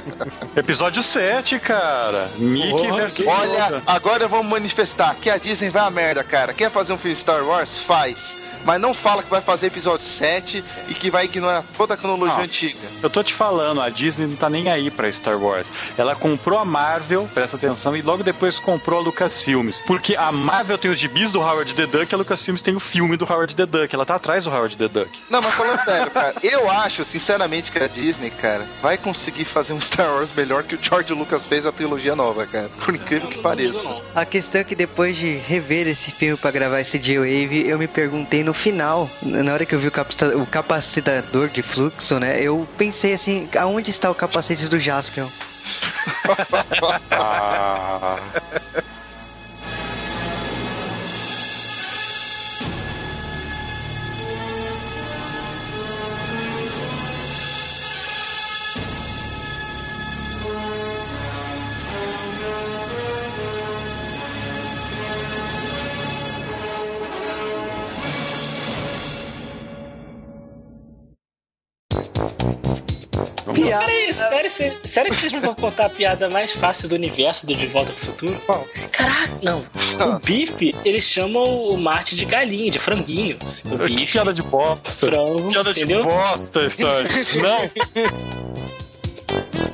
Episódio 7, cara. Mickey oh, versus. Olha, agora vamos manifestar que a Disney vai a merda, cara. Quer fazer um filme Star Wars? Faz mas não fala que vai fazer episódio 7 e que vai ignorar toda a cronologia ah, antiga. Eu tô te falando, a Disney não tá nem aí pra Star Wars. Ela comprou a Marvel, presta atenção, e logo depois comprou a Lucasfilmes. Porque a Marvel tem os gibis do Howard the Duck e a Lucasfilmes tem o filme do Howard the Duck. Ela tá atrás do Howard the Duck. Não, mas falando sério, cara, eu acho, sinceramente, que a Disney, cara, vai conseguir fazer um Star Wars melhor que o George Lucas fez a trilogia nova, cara. Por incrível que pareça. A questão é que depois de rever esse filme para gravar esse J-Wave, eu me perguntei no final, na hora que eu vi o, capacitador de fluxo, né? Eu pensei assim, aonde está o capacete do Jaspion? ah. Piada. Peraí, sério, sério, que vocês não vão contar a piada mais fácil do universo do De Volta pro Futuro? Caraca, não. Ah. O bife, eles chamam o Marte de galinha, de franguinho. O que piada de bosta. Frango. Piada entendeu? de bosta, história. não.